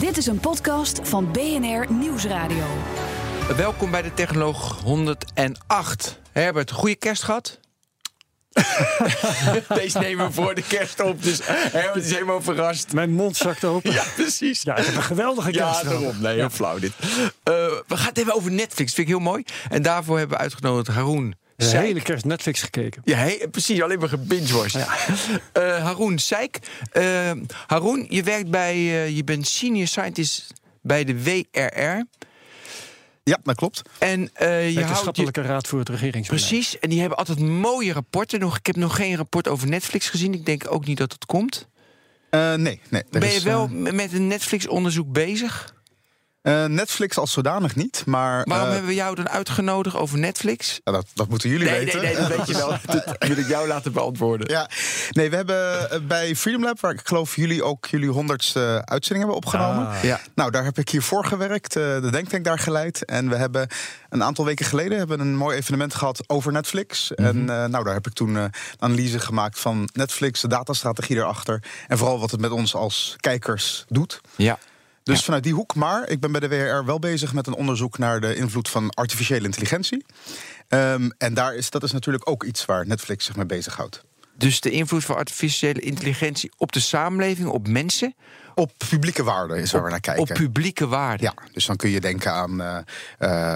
Dit is een podcast van BNR Nieuwsradio. Welkom bij de Technoloog 108. Herbert, goede kerst gehad? Deze nemen we voor de kerst op, dus Herbert is helemaal verrast. Mijn mond zakt open. Ja, precies. Ja, ik heb een geweldige kerst Ja, daarom. Nee, heel flauw dit. Eh, we gaan het even over Netflix, vind ik heel mooi. En daarvoor hebben we uitgenodigd Haroon De Seik. hele kerst Netflix gekeken. Ja, he- precies, alleen maar gebingewashed. Eh Haroon Seik. Eh Haroon, je werkt bij, eh, je bent senior scientist bij de WRR. Ja, dat klopt. En eh, je houdt je, Wetenschappelijke Raad voor het regeringsbeleid. Precies, en die hebben altijd mooie rapporten. Nog, ik heb nog geen rapport over Netflix gezien. Ik denk ook niet dat het komt. Eh, nee, nee. ben je wel met een Netflix-onderzoek bezig? Eh, Netflix als zodanig niet, maar... Waarom eh, hebben we jou dan uitgenodigd over Netflix? ja, dat, dat moeten jullie Nee, weten. nee, nee, dat weet je wel. Dat wil ik jou laten beantwoorden. Ja, nee, we hebben eh, bij Freedom Lab, waar ik geloof jullie ook jullie honderdste uitzending hebben opgenomen. Ah. Ja. Nou, daar heb ik hiervoor gewerkt, de Denktank daar geleid. En we hebben een aantal weken geleden hebben een mooi evenement gehad over Netflix. En Mhm. eh, nou, daar heb ik toen een analyse gemaakt van Netflix, de datastrategie erachter. En vooral wat het met ons als kijkers doet. Ja. Dus Ja. vanuit die hoek. Maar ik ben bij de WRR wel bezig met een onderzoek naar de invloed van artificiële intelligentie. Ehm, en daar is, dat is natuurlijk ook iets waar Netflix zich mee bezighoudt. Dus de invloed van artificiële intelligentie op de samenleving, op mensen, Op publieke waarden is waar we naar kijken. op publieke waarden. Ja, dus dan kun je denken aan eh,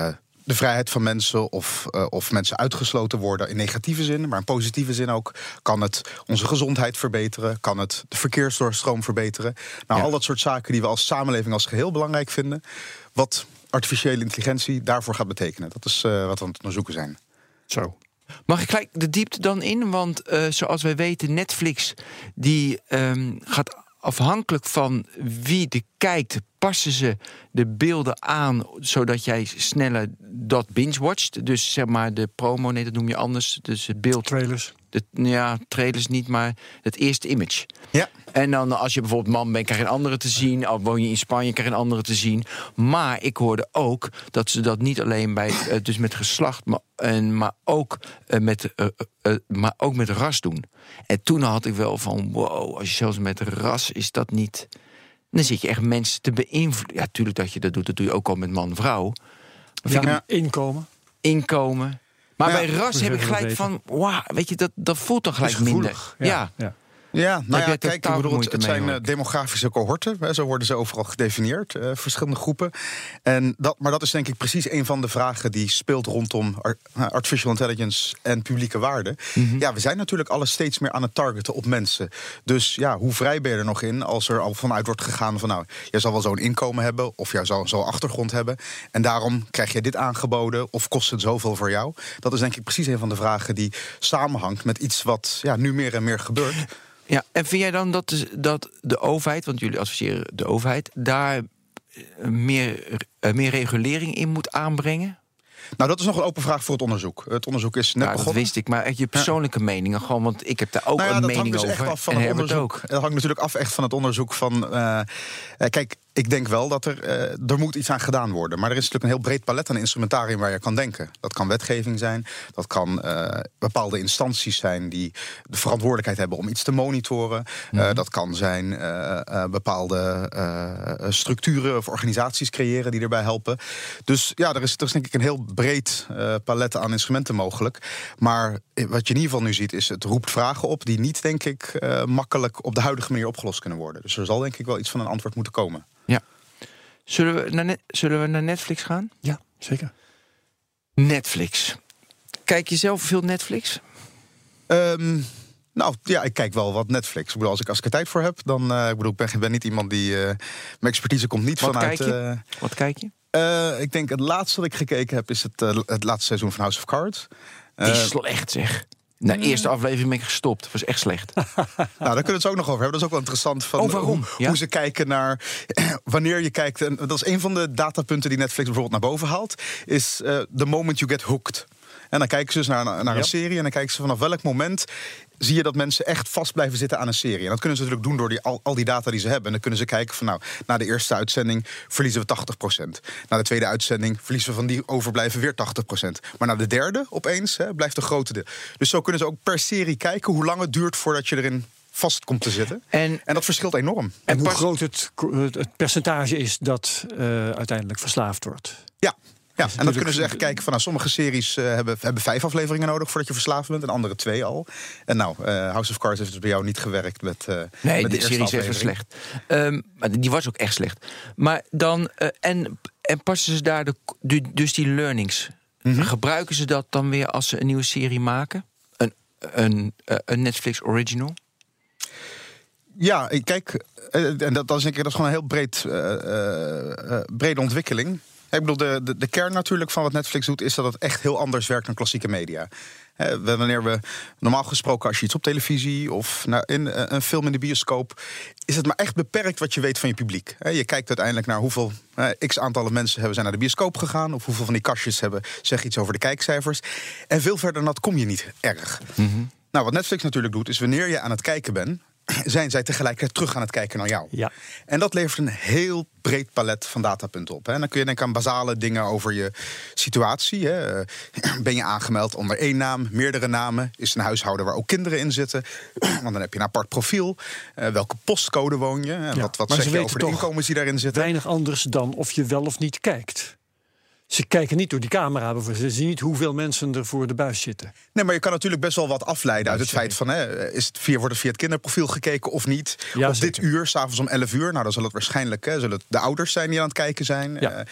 eh, de vrijheid van mensen of, eh, of mensen uitgesloten worden in negatieve zin, maar in positieve zin ook. Kan het onze gezondheid verbeteren? Kan het de verkeersdoorstroom verbeteren? Nou, Ja. al dat soort zaken die we als samenleving als geheel belangrijk vinden. Wat artificiële intelligentie daarvoor gaat betekenen. Dat is eh, wat we aan het onderzoeken zijn. Zo. Mag ik gelijk de diepte dan in? Want eh, zoals wij weten, Netflix die ehm, gaat afhankelijk van wie er kijkt, passen ze de beelden aan zodat jij sneller dat binge-watcht. Dus zeg maar de promo, nee, dat noem je anders. Dus het beeld, Trailers. De, ja, trailers niet, maar het eerste image. Ja. En dan als je bijvoorbeeld man bent, krijg je een andere te zien. Al woon je in Spanje, krijg je een andere te zien. Maar ik hoorde ook dat ze dat niet alleen bij, eh, dus met geslacht, maar, en, maar, ook, eh, met, eh, maar ook met ras doen. En toen had ik wel van, wow, als je zelfs met ras is dat niet. Dan zit je echt mensen te beïnvloeden. Ja, tuurlijk dat je dat doet. Dat doe je ook al met man-vrouw. Ja. hem Inkomen. inkomen. Maar Ja, bij ras heb ik gelijk van, wauw, weet je, dat, dat voelt dan gelijk minder. ja. Ja, nou ja, kijk, ik bedoel, het, zijn eh, demografische cohorten. Hè, zo worden ze overal gedefinieerd, eh, verschillende groepen. En dat, maar dat is denk ik precies een van de vragen die speelt rondom ar- eh, artificial intelligence en publieke waarden. Mhm. Ja, we zijn natuurlijk alles steeds meer aan het targeten op mensen. Dus ja, hoe vrij ben je er nog in als er al vanuit wordt gegaan van nou, jij zal wel zo'n inkomen hebben of jij zal zo'n achtergrond hebben. En daarom krijg je dit aangeboden of kost het zoveel voor jou? Dat is denk ik precies een van de vragen die samenhangt met iets wat ja, nu meer en meer gebeurt. Ja, en vind jij dan dat de, dat de overheid, want jullie adviseren de overheid, daar eh, meer, eh, meer regulering in moet aanbrengen? Nou, dat is nog een open vraag voor het onderzoek. Het onderzoek is net Nou, dat wist ik, maar je persoonlijke meningen gewoon, want ik heb daar ook Nou ja, een dat mening hangt dus over. echt af van en het onderzoek. ook. Dat hangt natuurlijk af echt van het onderzoek van. eh, kijk, ik denk wel dat er, eh, er moet iets aan gedaan worden. Maar er is natuurlijk een heel breed palet aan instrumentarium waar je kan denken. Dat kan wetgeving zijn, dat kan eh, bepaalde instanties zijn die de verantwoordelijkheid hebben om iets te monitoren. Eh, Mhm. dat kan zijn bepaalde structuren of organisaties creëren die erbij helpen. Dus ja, er is, er is denk ik een heel breed palet aan instrumenten mogelijk. Maar wat je in ieder geval nu ziet, is het roept vragen op die niet, denk ik, makkelijk op de huidige manier opgelost kunnen worden. Dus er zal denk ik wel iets van een antwoord moeten komen. Zullen we, naar, Net- zullen we naar Netflix gaan? Ja, zeker. Netflix. Kijk je zelf veel Netflix? Ehm, nou ja, ik kijk wel wat Netflix. Ik bedoel, als ik, als ik er tijd voor heb, dan. eh ik bedoel, ik ben, niet iemand die. eh, mijn expertise komt niet Wat vanuit. kijk je? eh, Wat kijk je? eh, ik denk het laatste dat ik gekeken heb is het, het laatste seizoen van House of Cards. Die is slecht zeg. Na de eerste aflevering ben ik gestopt. Het was echt slecht. Nou, daar kunnen we het ook nog over hebben. Dat is ook wel interessant. Van Oh, waarom? Hoe, Ja? hoe ze kijken naar wanneer je kijkt. En dat is een van de datapunten die Netflix bijvoorbeeld naar boven haalt. Is eh, the moment you get hooked. En dan kijken ze dus naar, naar een Ja. serie. En dan kijken ze vanaf welk moment zie je dat mensen echt vast blijven zitten aan een serie. En dat kunnen ze natuurlijk doen door die, al, al die data die ze hebben. En dan kunnen ze kijken van nou, na de eerste uitzending verliezen we 80%. Na de tweede uitzending verliezen we van die overblijven weer 80%. Maar na de derde opeens hè, blijft de grote deel. Dus zo kunnen ze ook per serie kijken hoe lang het duurt voordat je erin vast komt te zitten. En, En dat verschilt enorm. En hoe groot het, het, het percentage is dat eh, uiteindelijk verslaafd wordt. Ja. Ja, en dan kunnen ze echt kijken van nou, sommige series eh, hebben, hebben vijf afleveringen nodig voordat je verslaafd bent, en andere twee al. En nou, eh, House of Cards heeft dus bij jou niet gewerkt met. eh nee, met de, serie is even slecht. Ehm, maar die was ook echt slecht. Maar dan, en, en passen ze daar de, de- dus die learnings. Mhm. Gebruiken ze dat dan weer als ze een nieuwe serie maken? Een, een, een Netflix original? Ja, ik kijk, en dat, dat, is, dat is gewoon een heel breed, brede ontwikkeling. Ik bedoel, de, de, de kern natuurlijk van wat Netflix doet, is dat het echt heel anders werkt dan klassieke media. Wanneer we normaal gesproken, als je iets op televisie of nou, in eh, een film in de bioscoop, is het maar echt beperkt wat je weet van je publiek. Je kijkt uiteindelijk naar hoeveel x aantallen mensen hebben zijn naar de bioscoop gegaan, of hoeveel van die kastjes hebben zeg iets over de kijkcijfers. En veel verder dan dat kom je niet erg. Nou, wat Netflix natuurlijk doet, is wanneer je aan het kijken bent, zijn zij tegelijkertijd terug aan het kijken naar jou. Ja. En dat levert een heel breed palet van datapunten op. Hè. En dan kun je denken aan basale dingen over je situatie. Hè. Ben je aangemeld onder één naam, meerdere namen? Is het een huishouden waar ook kinderen in zitten? Want dan heb je een apart profiel. Eh, welke postcode woon je? En Ja, wat wat zeg ze je over de inkomens die daarin zitten? Weinig anders dan of je wel of niet kijkt. Ze kijken niet door die camera, ze zien niet hoeveel mensen er voor de buis zitten. Nee, maar je kan natuurlijk best wel wat afleiden uit het feit van... Hè, is het via, wordt er via het kinderprofiel gekeken of niet? Ja, op dit uur, s'avonds om 11 uur. Nou, dan zal het waarschijnlijk hè, zullen het de ouders zijn die aan het kijken zijn. Ja.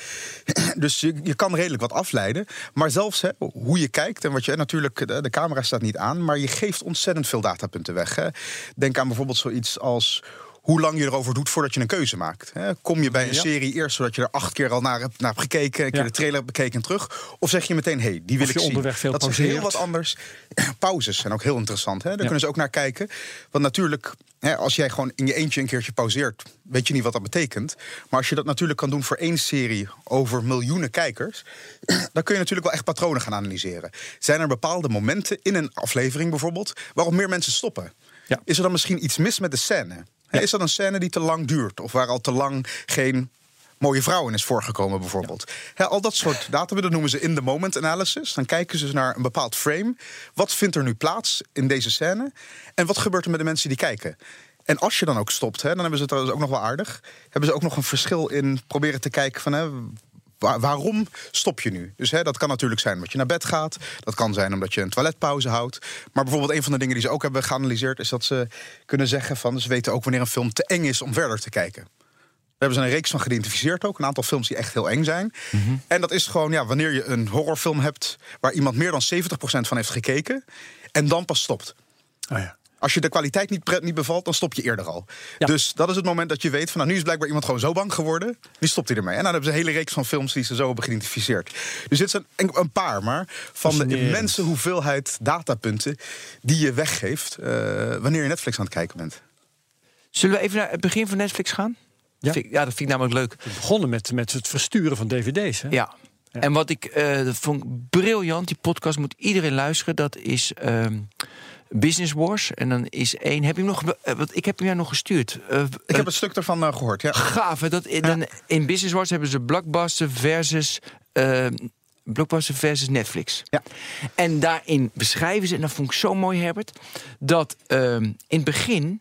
Eh, dus je, je kan redelijk wat afleiden. Maar zelfs hè, hoe je kijkt en wat je... Natuurlijk, de, de camera staat niet aan, maar je geeft ontzettend veel datapunten weg. Hè. Denk aan bijvoorbeeld zoiets als... Hoe lang je erover doet voordat je een keuze maakt. Hè? Kom je bij een serie eerst zodat je er acht keer al naar hebt, naar hebt gekeken, een keer de trailer hebt bekeken en terug? Of zeg je meteen, hé, hey, die wil ik zien. onderweg veel dat is heel wat anders. Pauzes zijn ook heel interessant. Hè? Daar kunnen ze ook naar kijken. Want natuurlijk, hè, als jij gewoon in je eentje een keertje pauzeert, weet je niet wat dat betekent. Maar als je dat natuurlijk kan doen voor één serie over miljoenen kijkers, dan kun je natuurlijk wel echt patronen gaan analyseren. Zijn er bepaalde momenten in een aflevering bijvoorbeeld waarop meer mensen stoppen? Ja. Is er dan misschien iets mis met de scène? Ja. Is dat een scène die te lang duurt? Of waar al te lang geen mooie vrouw in is voorgekomen bijvoorbeeld? Al dat soort data, dat noemen ze in-the-moment analysis. Dan kijken ze dus naar een bepaald frame. Wat vindt er nu plaats in deze scène? En wat gebeurt er met de mensen die kijken? En als je dan ook stopt, hè, dan hebben ze het ook nog wel aardig. Hebben ze ook nog een verschil in proberen te kijken van... Hè, Waar- waarom stop je nu? Dus hè, dat kan natuurlijk zijn omdat je naar bed gaat. Dat kan zijn omdat je een toiletpauze houdt. Maar bijvoorbeeld een van de dingen die ze ook hebben geanalyseerd... is dat ze kunnen zeggen van... ze weten ook wanneer een film te eng is om verder te kijken. Daar hebben ze een reeks van geïdentificeerd ook. Een aantal films die echt heel eng zijn. En dat is gewoon ja, wanneer je een horrorfilm hebt... waar iemand meer dan 70% van heeft gekeken... en dan pas stopt. Oh ja. Als je de kwaliteit niet, niet bevalt, dan stop je eerder al. Ja. Dus dat is het moment dat je weet van nou, nu is blijkbaar iemand gewoon zo bang geworden. Nu stopt hij ermee. En dan hebben ze een hele reeks van films die ze zo hebben geïdentificeerd. Dus dit zijn een, een paar maar van de immense hoeveelheid datapunten die je weggeeft eh, wanneer je Netflix aan het kijken bent. Zullen we even naar het begin van Netflix gaan? Ja. Ja dat vind ik namelijk leuk. We begonnen met, met het versturen van dvd's. Hè? Ja. Ja. En wat ik eh, dat vond briljant, die podcast moet iedereen luisteren. Dat is ehm, Business Wars. En dan is één. Heb je hem nog? eh, wat ik heb hem jou nog gestuurd. Eh, Ik heb een stuk ervan eh, gehoord. Ja. gaaf. hè, Dat, in, in Business Wars hebben ze Blockbuster versus. ehm, Blockbuster versus Netflix. Ja. En daarin beschrijven ze, en dat vond ik zo mooi, Herbert, dat ehm, in het begin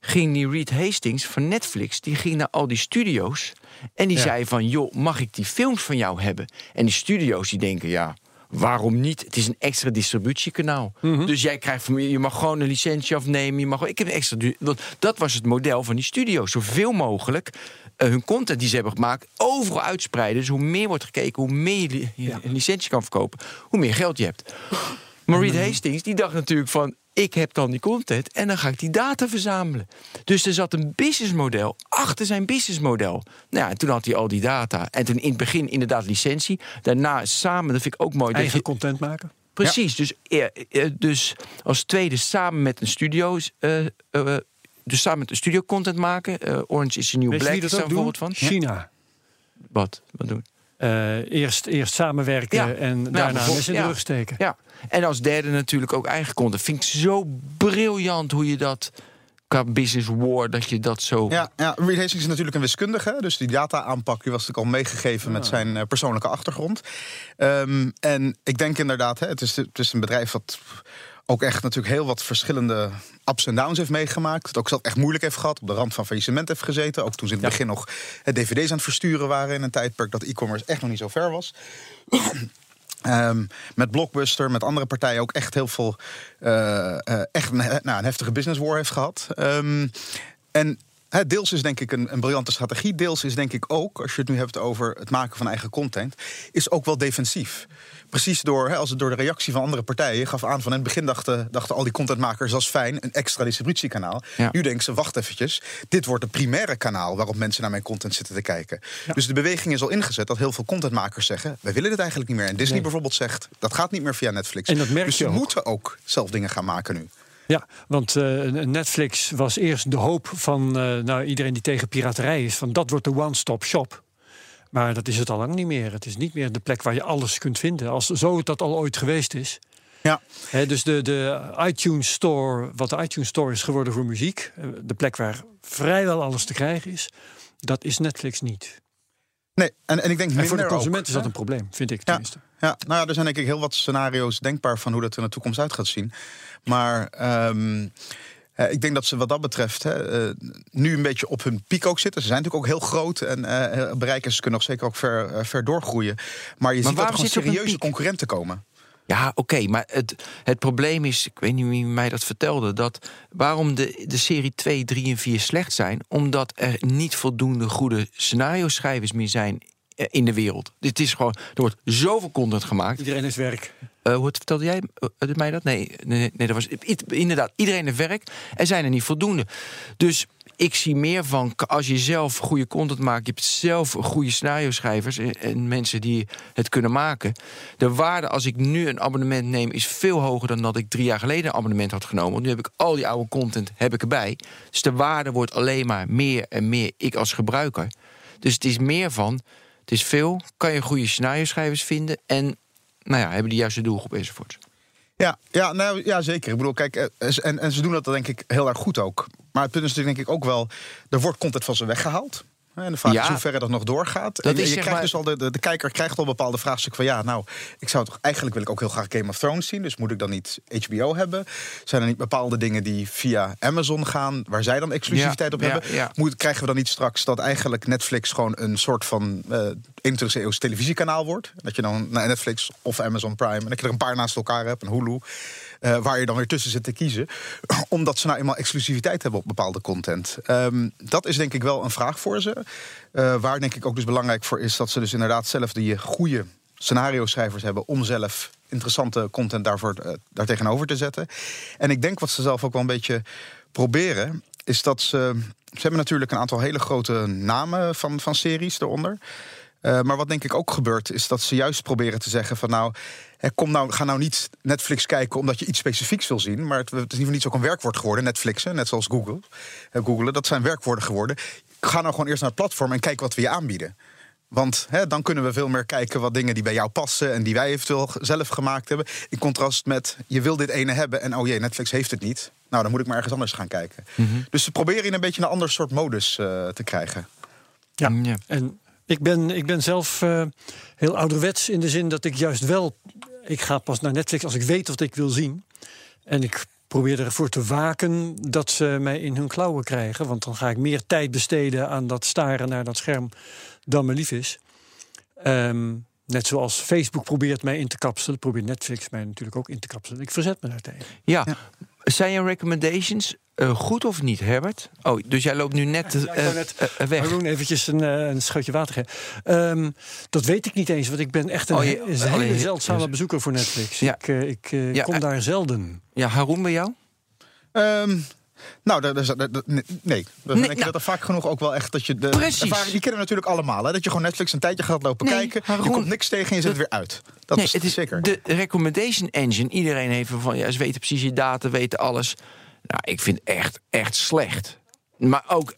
ging die Reed Hastings van Netflix, die ging naar al die studio's en die Ja. zei van, joh, mag ik die films van jou hebben? En die studio's die denken, ja, waarom niet? Het is een extra distributiekanaal. Dus jij krijgt je mag gewoon een licentie afnemen, je mag, ik heb een extra, want dat was het model van die studio's, zoveel mogelijk eh, hun content die ze hebben gemaakt overal uitspreiden. Dus hoe meer wordt gekeken, hoe meer je een licentie kan verkopen, hoe meer geld je hebt. Maar Reed Hastings die dacht natuurlijk van... ik heb dan die content en dan ga ik die data verzamelen. Dus er zat een businessmodel achter zijn businessmodel. Nou ja, en toen had hij al die data. En toen in het begin inderdaad licentie. Daarna samen, dat vind ik ook mooi... dat Eigen je- content maken. Precies. Dus, eh, eh, dus als tweede samen met een studio. eh, dus samen met een studio content maken. Orange is een nieuw Black. is dat daar een voorbeeld van. China. Wat? Wat doen? Eh, eerst, eerst samenwerken Ja. en daarna in de ja. rug steken. Ja. En als derde natuurlijk ook eigen content. Vind ik zo briljant hoe je dat qua business war dat je dat zo. Ja, ja, Reed Hastings is natuurlijk een wiskundige. Dus die data-aanpak die was natuurlijk al meegegeven met zijn eh, persoonlijke achtergrond. Ehm, en ik denk inderdaad, hè, het, is, het is een bedrijf wat ook echt natuurlijk heel wat verschillende ups en downs heeft meegemaakt. Het ook zelf echt moeilijk heeft gehad. Op de rand van faillissement heeft gezeten. Ook toen ze in het begin nog eh, dvd's aan het versturen waren... in een tijdperk dat e-commerce echt nog niet zo ver was. Ehm, met Blockbuster, met andere partijen ook echt heel veel. eh, eh, echt een, nou, een heftige business war heeft gehad. Ehm, en deels is denk ik een, een briljante strategie. Deels is denk ik ook, als je het nu hebt over het maken van eigen content, is ook wel defensief. Precies door, hè, als het door de reactie van andere partijen je gaf aan van in het begin dachten, dachten al die contentmakers dat is fijn, een extra distributiekanaal. Ja. Nu denken ze, wacht eventjes, dit wordt het primaire kanaal waarop mensen naar mijn content zitten te kijken. Dus de beweging is al ingezet dat heel veel contentmakers zeggen, wij willen dit eigenlijk niet meer. En Disney Nee. bijvoorbeeld zegt, dat gaat niet meer via Netflix. En dat merk dus je ze ook. moeten ook zelf dingen gaan maken nu. Ja, want eh, Netflix was eerst de hoop van eh, nou, iedereen die tegen piraterij is, van dat wordt de one-stop shop. Maar dat is het al lang niet meer. Het is niet meer de plek waar je alles kunt vinden. Als zo het dat al ooit geweest is. Ja, dus de, de iTunes Store, wat de iTunes Store is geworden voor muziek, eh, de plek waar vrijwel alles te krijgen is, dat is Netflix niet. Nee, en, en ik denk En voor de consument ook, is dat hè? een probleem, vind ik tenminste. ja, nou ja, er zijn denk ik heel wat scenario's denkbaar van hoe dat er in de toekomst uit gaat zien. Maar ehm, eh, ik denk dat ze wat dat betreft hè, eh, nu een beetje op hun piek ook zitten. Ze zijn natuurlijk ook heel groot en bereiken ze kunnen nog zeker ook ver, ver doorgroeien. Maar je ziet dat er gewoon serieuze concurrenten komen. Ja, oké, maar het, het probleem is, ik weet niet wie mij dat vertelde, dat waarom de, de serie 2, 3 en 4 slecht zijn, omdat er niet voldoende goede scenario-schrijvers meer zijn eh, in de wereld. Dit is gewoon, er wordt zoveel content gemaakt. Iedereen is werk. Eh, hoe het vertelde jij eh, mij dat? Nee, nee, nee, dat was inderdaad iedereen heeft werk. Er zijn er niet voldoende. Dus ik zie meer van als je zelf goede content maakt, je hebt zelf goede scenario schrijvers en, en mensen die het kunnen maken. De waarde als ik nu een abonnement neem is veel hoger dan dat ik drie jaar geleden een abonnement had genomen. Want nu heb ik al die oude content heb ik erbij. Dus de waarde wordt alleen maar meer en meer ik als gebruiker. Dus het is meer van, het is veel, kan je goede scenario schrijvers vinden en nou ja, hebben die juiste doelgroep enzovoort. Ja, ja, nou, ja, zeker. Ik bedoel, kijk, eh, en, en ze doen dat denk ik heel erg goed ook. Maar het punt is natuurlijk denk ik ook wel, er wordt content van ze weggehaald. En de vraag Ja. is hoe ver dat nog doorgaat. Dat en je, krijgt maar- dus al de, de, de kijker krijgt al bepaalde vraagstukken van ja, nou, ik zou toch eigenlijk wil ik ook heel graag Game of Thrones zien. Dus moet ik dan niet HBO hebben? Zijn er niet bepaalde dingen die via Amazon gaan, waar zij dan exclusiviteit Ja, op ja, hebben? Moet, krijgen we dan niet straks dat eigenlijk Netflix gewoon een soort van eh 21e eeuws televisiekanaal wordt? Dat je dan naar Netflix of Amazon Prime en dat je er een paar naast elkaar hebt, een Hulu. Eh, waar je dan weer tussen zit te kiezen. Omdat ze nou eenmaal exclusiviteit hebben op bepaalde content. Ehm, dat is denk ik wel een vraag voor ze. Eh, waar denk ik ook dus belangrijk voor is dat ze dus inderdaad zelf die goede scenario-schrijvers hebben om zelf interessante content daarvoor, eh, daar tegenover te zetten. En ik denk wat ze zelf ook wel een beetje proberen, is dat ze. Ze hebben natuurlijk een aantal hele grote namen van, van series eronder. Eh, maar wat denk ik ook gebeurt, is dat ze juist proberen te zeggen van nou, hè, kom nou, ga nou niet Netflix kijken omdat je iets specifieks wil zien. Maar het, het is in ieder geval niet zo een werkwoord geworden, Netflixen, net zoals Google. Googlen, dat zijn werkwoorden geworden. Ga nou gewoon eerst naar het platform en kijk wat we je aanbieden. Want hè, dan kunnen we veel meer kijken wat dingen die bij jou passen en die wij eventueel zelf gemaakt hebben. In contrast met je wil dit ene hebben en oh jee, Netflix heeft het niet. Nou, dan moet ik maar ergens anders gaan kijken. Dus ze proberen in een beetje een ander soort modus eh, te krijgen. Ja. Mm, ja. En ik ben, ik ben zelf eh, heel ouderwets in de zin dat ik juist wel. Ik ga pas naar Netflix als ik weet wat ik wil zien. En ik probeer ervoor te waken dat ze mij in hun klauwen krijgen. Want dan ga ik meer tijd besteden aan dat staren naar dat scherm dan me lief is. Ehm, net zoals Facebook probeert mij in te kapselen, probeert Netflix mij natuurlijk ook in te kapselen. Ik verzet me daartegen. Ja. Zijn je recommendations eh, goed of niet, Herbert? Oh, dus jij loopt nu net, Ja, ik eh, net eh, weg. Haroon eventjes een, eh, een scheutje water geven. Ehm, dat weet ik niet eens, want ik ben echt een, Oh, je- he- een oh, hele zeldzame bezoeker voor Netflix. Ja. Ik, eh, ik eh, Ja, kom daar zelden. Ja, Haroon bij jou? Ehm, Nou, dat, dat, dat- dat- nee. nee. Dan Nee, denk je nou. dat er vaak genoeg ook wel echt dat je de Precies. ervaring, die kennen we natuurlijk allemaal. Hè? Dat je gewoon Netflix een tijdje gaat lopen Nee, kijken. Je komt niks tegen en je zet het weer uit. Dat nee, is, het is zeker. De recommendation engine, iedereen heeft van ja, ze weten precies je data, weten alles. Nou, ik vind echt, echt slecht. Maar ook,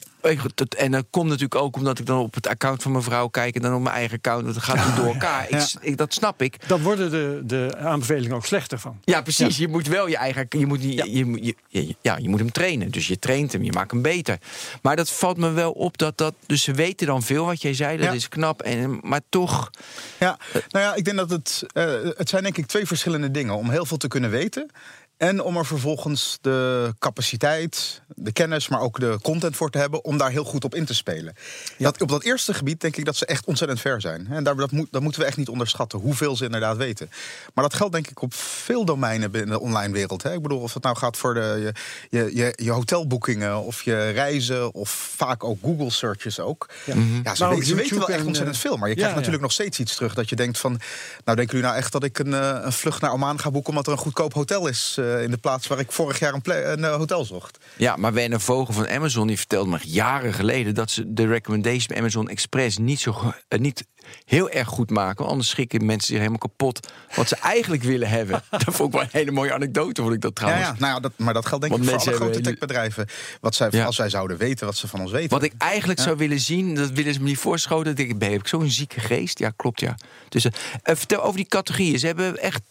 en dat komt natuurlijk ook omdat ik dan op het account van mijn vrouw kijk en dan op mijn eigen account. Dat gaat niet door elkaar. Ik, ik, dat snap ik. Dan worden de, de aanbevelingen ook slechter van. Ja, precies. Je moet wel je eigen. Je moet, je, moet- je, je- ja, je moet hem trainen. Dus je traint hem, je maakt hem beter. Maar dat valt me wel op dat dat. Dus ze weten dan veel wat jij zei. Dat is knap. En, maar toch. Ja, nou ja, ik denk dat het. eh, het zijn denk ik twee verschillende dingen. Om heel veel te kunnen weten. En om er vervolgens de capaciteit, de kennis, maar ook de content voor te hebben. om daar heel goed op in te spelen. Dat, op dat eerste gebied denk ik dat ze echt ontzettend ver zijn. En daar, dat, moet, dat moeten we echt niet onderschatten, hoeveel ze inderdaad weten. Maar dat geldt denk ik op veel domeinen binnen de online wereld. Hè. Ik bedoel, of het nou gaat voor de, je, je, je, je hotelboekingen of je reizen. of vaak ook Google searches ook. Ja, ze, Nou, weten, ze weten wel echt en, ontzettend eh, veel. Maar je ja, krijgt natuurlijk nog steeds iets terug dat je denkt van... nou, denken jullie nou echt dat ik een, eh, een vlucht naar Oman ga boeken... omdat er een goedkoop hotel is eh, in de plaats waar ik vorig jaar een, eh, hotel zocht? Ja, maar Werner Vogel van Amazon die vertelde me jaren geleden dat ze de recommendation bij Amazon Express niet, zo, eh, niet heel erg goed maken. Anders schrikken mensen zich helemaal kapot wat ze eigenlijk willen hebben. dat vond ik wel een hele mooie anekdote, vond ik dat trouwens. ja, nou ja, dat, maar dat geldt denk Want ik voor alle grote techbedrijven. Wat zij, Ja. Als wij zouden weten wat ze van ons weten. Wat ik eigenlijk zou willen zien, dat willen ze me niet voorschoten. Dat ik, ben, heb ik zo'n zieke geest? Ja, klopt, ja. Dus, vertel over die categorieën. Ze hebben echt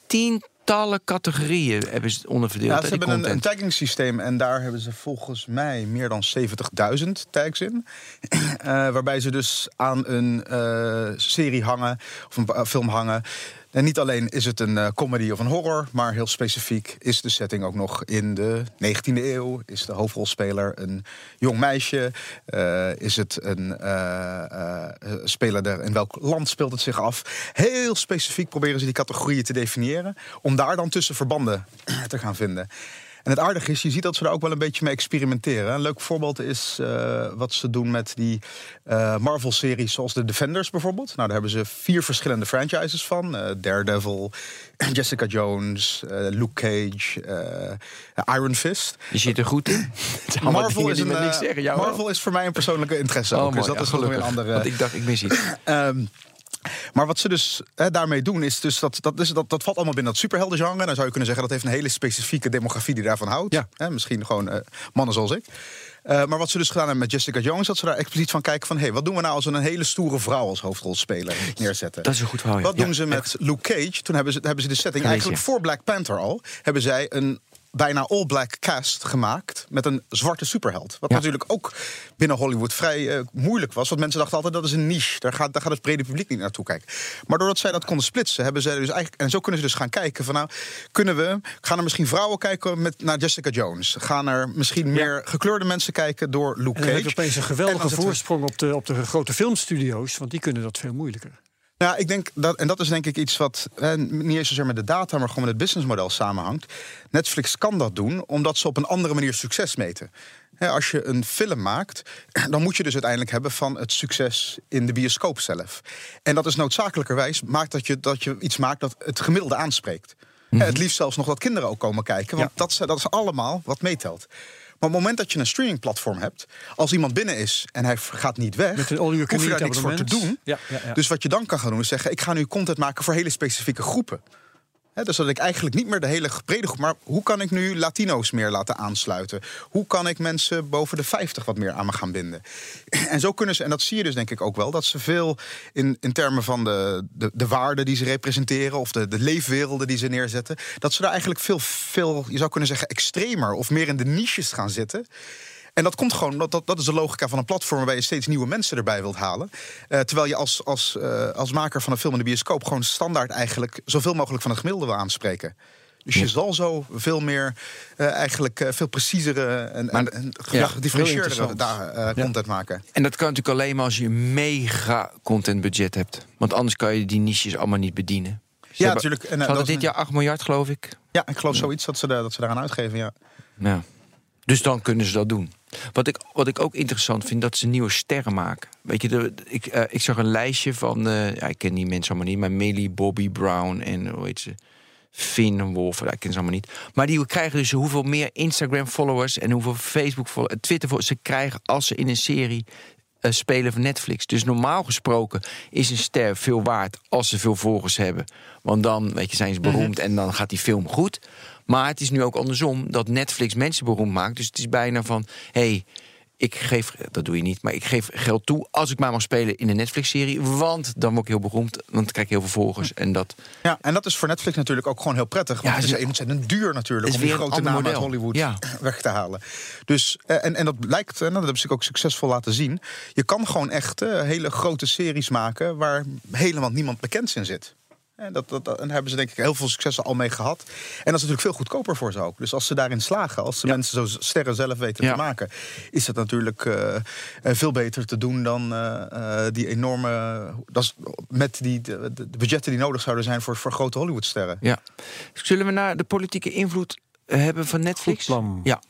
tientallen categorieën hebben ze onderverdeeld. Ja, ze hebben een, tagging systeem en daar hebben ze volgens mij meer dan 70.000 tags in. Eh, waarbij ze dus aan een eh, serie hangen of een ba- film hangen. En niet alleen is het een eh, comedy of een horror, maar heel specifiek is de setting ook nog in de 19e eeuw. Is de hoofdrolspeler een jong meisje? Eh, is het een eh, eh, speler er, in welk land speelt het zich af? Heel specifiek proberen ze die categorieën te definiëren, om daar dan tussen verbanden te gaan vinden. En het aardige is, je ziet dat ze daar ook wel een beetje mee experimenteren. Een leuk voorbeeld is eh, wat ze doen met die eh, Marvel-series zoals de Defenders bijvoorbeeld. Nou, daar hebben ze vier verschillende franchises van. Eh, Daredevil, Jessica Jones, Luke Cage, Iron Fist. Je zit er goed in. Die me een, niks zeggen. Marvel is voor mij een persoonlijke interesse Oh, ook. Dus mooi. dat Ja, is weer een gelukkig. andere... Want ik dacht, ik mis iets. Ehm, maar wat ze dus hè, daarmee doen, is dus dat, dat, dat, dat valt allemaal binnen dat superheldengenre. Dan zou je kunnen zeggen dat heeft een hele specifieke demografie die daarvan houdt. Ja. Hè, misschien gewoon eh, mannen zoals ik. Eh, maar wat ze dus gedaan hebben met Jessica Jones, dat ze daar expliciet van kijken van... hé, wat doen we nou als we een hele stoere vrouw als hoofdrolspeler neerzetten? Dat is een goed verhaal, ja. Wat doen Ja, ze met Luke Cage? Toen hebben ze, hebben ze de setting eigenlijk ja. voor Black Panther al... hebben zij een bijna all-black cast gemaakt met een zwarte superheld. Wat Ja. natuurlijk ook binnen Hollywood vrij eh, moeilijk was. Want mensen dachten altijd dat is een niche. Daar gaat, daar gaat het brede publiek niet naartoe kijken. Maar doordat zij dat konden splitsen, hebben zij dus eigenlijk. En zo kunnen ze dus gaan kijken van nou, kunnen we. Gaan er misschien vrouwen kijken met, naar Jessica Jones? Gaan er misschien meer gekleurde mensen kijken door Luke En dan heb Cage? je opeens een En geweldige voorsprong op de, op de grote filmstudio's, want die kunnen dat veel moeilijker. Nou, ik denk dat, en dat is denk ik iets wat hè, niet eens zozeer met de data, maar gewoon met het businessmodel samenhangt. Netflix kan dat doen omdat ze op een andere manier succes meten. Hè, als je een film maakt, dan moet je dus uiteindelijk hebben van het succes in de bioscoop zelf. En dat is noodzakelijkerwijs maakt dat je, dat je iets maakt dat het gemiddelde aanspreekt. Hè, Het liefst zelfs nog dat kinderen ook komen kijken, want dat, is, dat is allemaal wat meetelt. Maar op het moment dat je een streamingplatform hebt, als iemand binnen is en hij gaat niet weg, Met een hoef je daar niks voor te doen. Ja, ja, ja. Dus wat je dan kan gaan doen is zeggen: ik ga nu content maken voor hele specifieke groepen. Dus dat ik eigenlijk niet meer de hele brede maar hoe kan ik nu Latino's meer laten aansluiten? Hoe kan ik mensen boven de 50 wat meer aan me gaan binden? En zo kunnen ze, en dat zie je dus denk ik ook wel, dat ze veel in, in termen van de, de, de waarden die ze representeren of de, de leefwerelden die ze neerzetten, dat ze daar eigenlijk veel, veel, je zou kunnen zeggen, extremer of meer in de niches gaan zitten. En dat komt gewoon, dat, dat, dat is de logica van een platform waarbij je steeds nieuwe mensen erbij wilt halen. Eh, terwijl je als, als, eh, als maker van een film in de bioscoop gewoon standaard eigenlijk zoveel mogelijk van het gemiddelde wil aanspreken. Dus je zal zo veel meer, eh, eigenlijk veel preciezere en, en, en ja, gedifferentieerdere daar, content maken. En dat kan natuurlijk alleen maar als je een mega contentbudget hebt. Want anders kan je die niches allemaal niet bedienen. Ze Ja, hebben- natuurlijk. En, hadden is dit een- jaar 8 miljard, geloof ik. Ja, ik geloof zoiets dat ze, daar, dat ze daaraan uitgeven. Ja. Ja. Dus dan kunnen ze dat doen. Wat ik, wat ik ook interessant vind, dat ze nieuwe sterren maken. Weet je, de, ik, eh, ik zag een lijstje van, eh, ja, ik ken die mensen allemaal niet, maar Millie, Bobby Brown en hoe heet ze? Finn Wolf, dat ken ze allemaal niet. Maar die krijgen dus hoeveel meer Instagram-followers en hoeveel Facebook-followers, Twitter-followers ze krijgen als ze in een serie uh, spelen van Netflix. Dus normaal gesproken is een ster veel waard als ze veel volgers hebben. Want dan weet je, zijn ze beroemd en dan gaat die film goed. Maar het is nu ook andersom dat Netflix mensen beroemd maakt. Dus het is bijna van: hey, ik geef, dat doe je niet, maar ik geef geld toe als ik maar mag spelen in een Netflix-serie. Want dan word ik heel beroemd, want dan krijg ik heel veel volgers. En dat... Ja, en dat is voor Netflix natuurlijk ook gewoon heel prettig. Want ja, het is ontzettend duur natuurlijk om die grote namen uit Hollywood ja. weg te halen. Dus, eh, en, en dat blijkt, en dat hebben ze ook succesvol laten zien. Je kan gewoon echt uh, hele grote series maken waar helemaal niemand bekend in zit. En, dat, dat, daar hebben ze denk ik heel veel successen al mee gehad. En dat is natuurlijk veel goedkoper voor ze ook. Dus als ze daarin slagen, als de mensen zo sterren zelf weten te maken, is het natuurlijk uh, veel beter te doen dan uh, die enorme. Dat is, met die, de, de, budgetten die nodig zouden zijn voor, voor grote Hollywoodsterren. Ja. Zullen we naar de politieke invloed hebben van Netflix? Ja.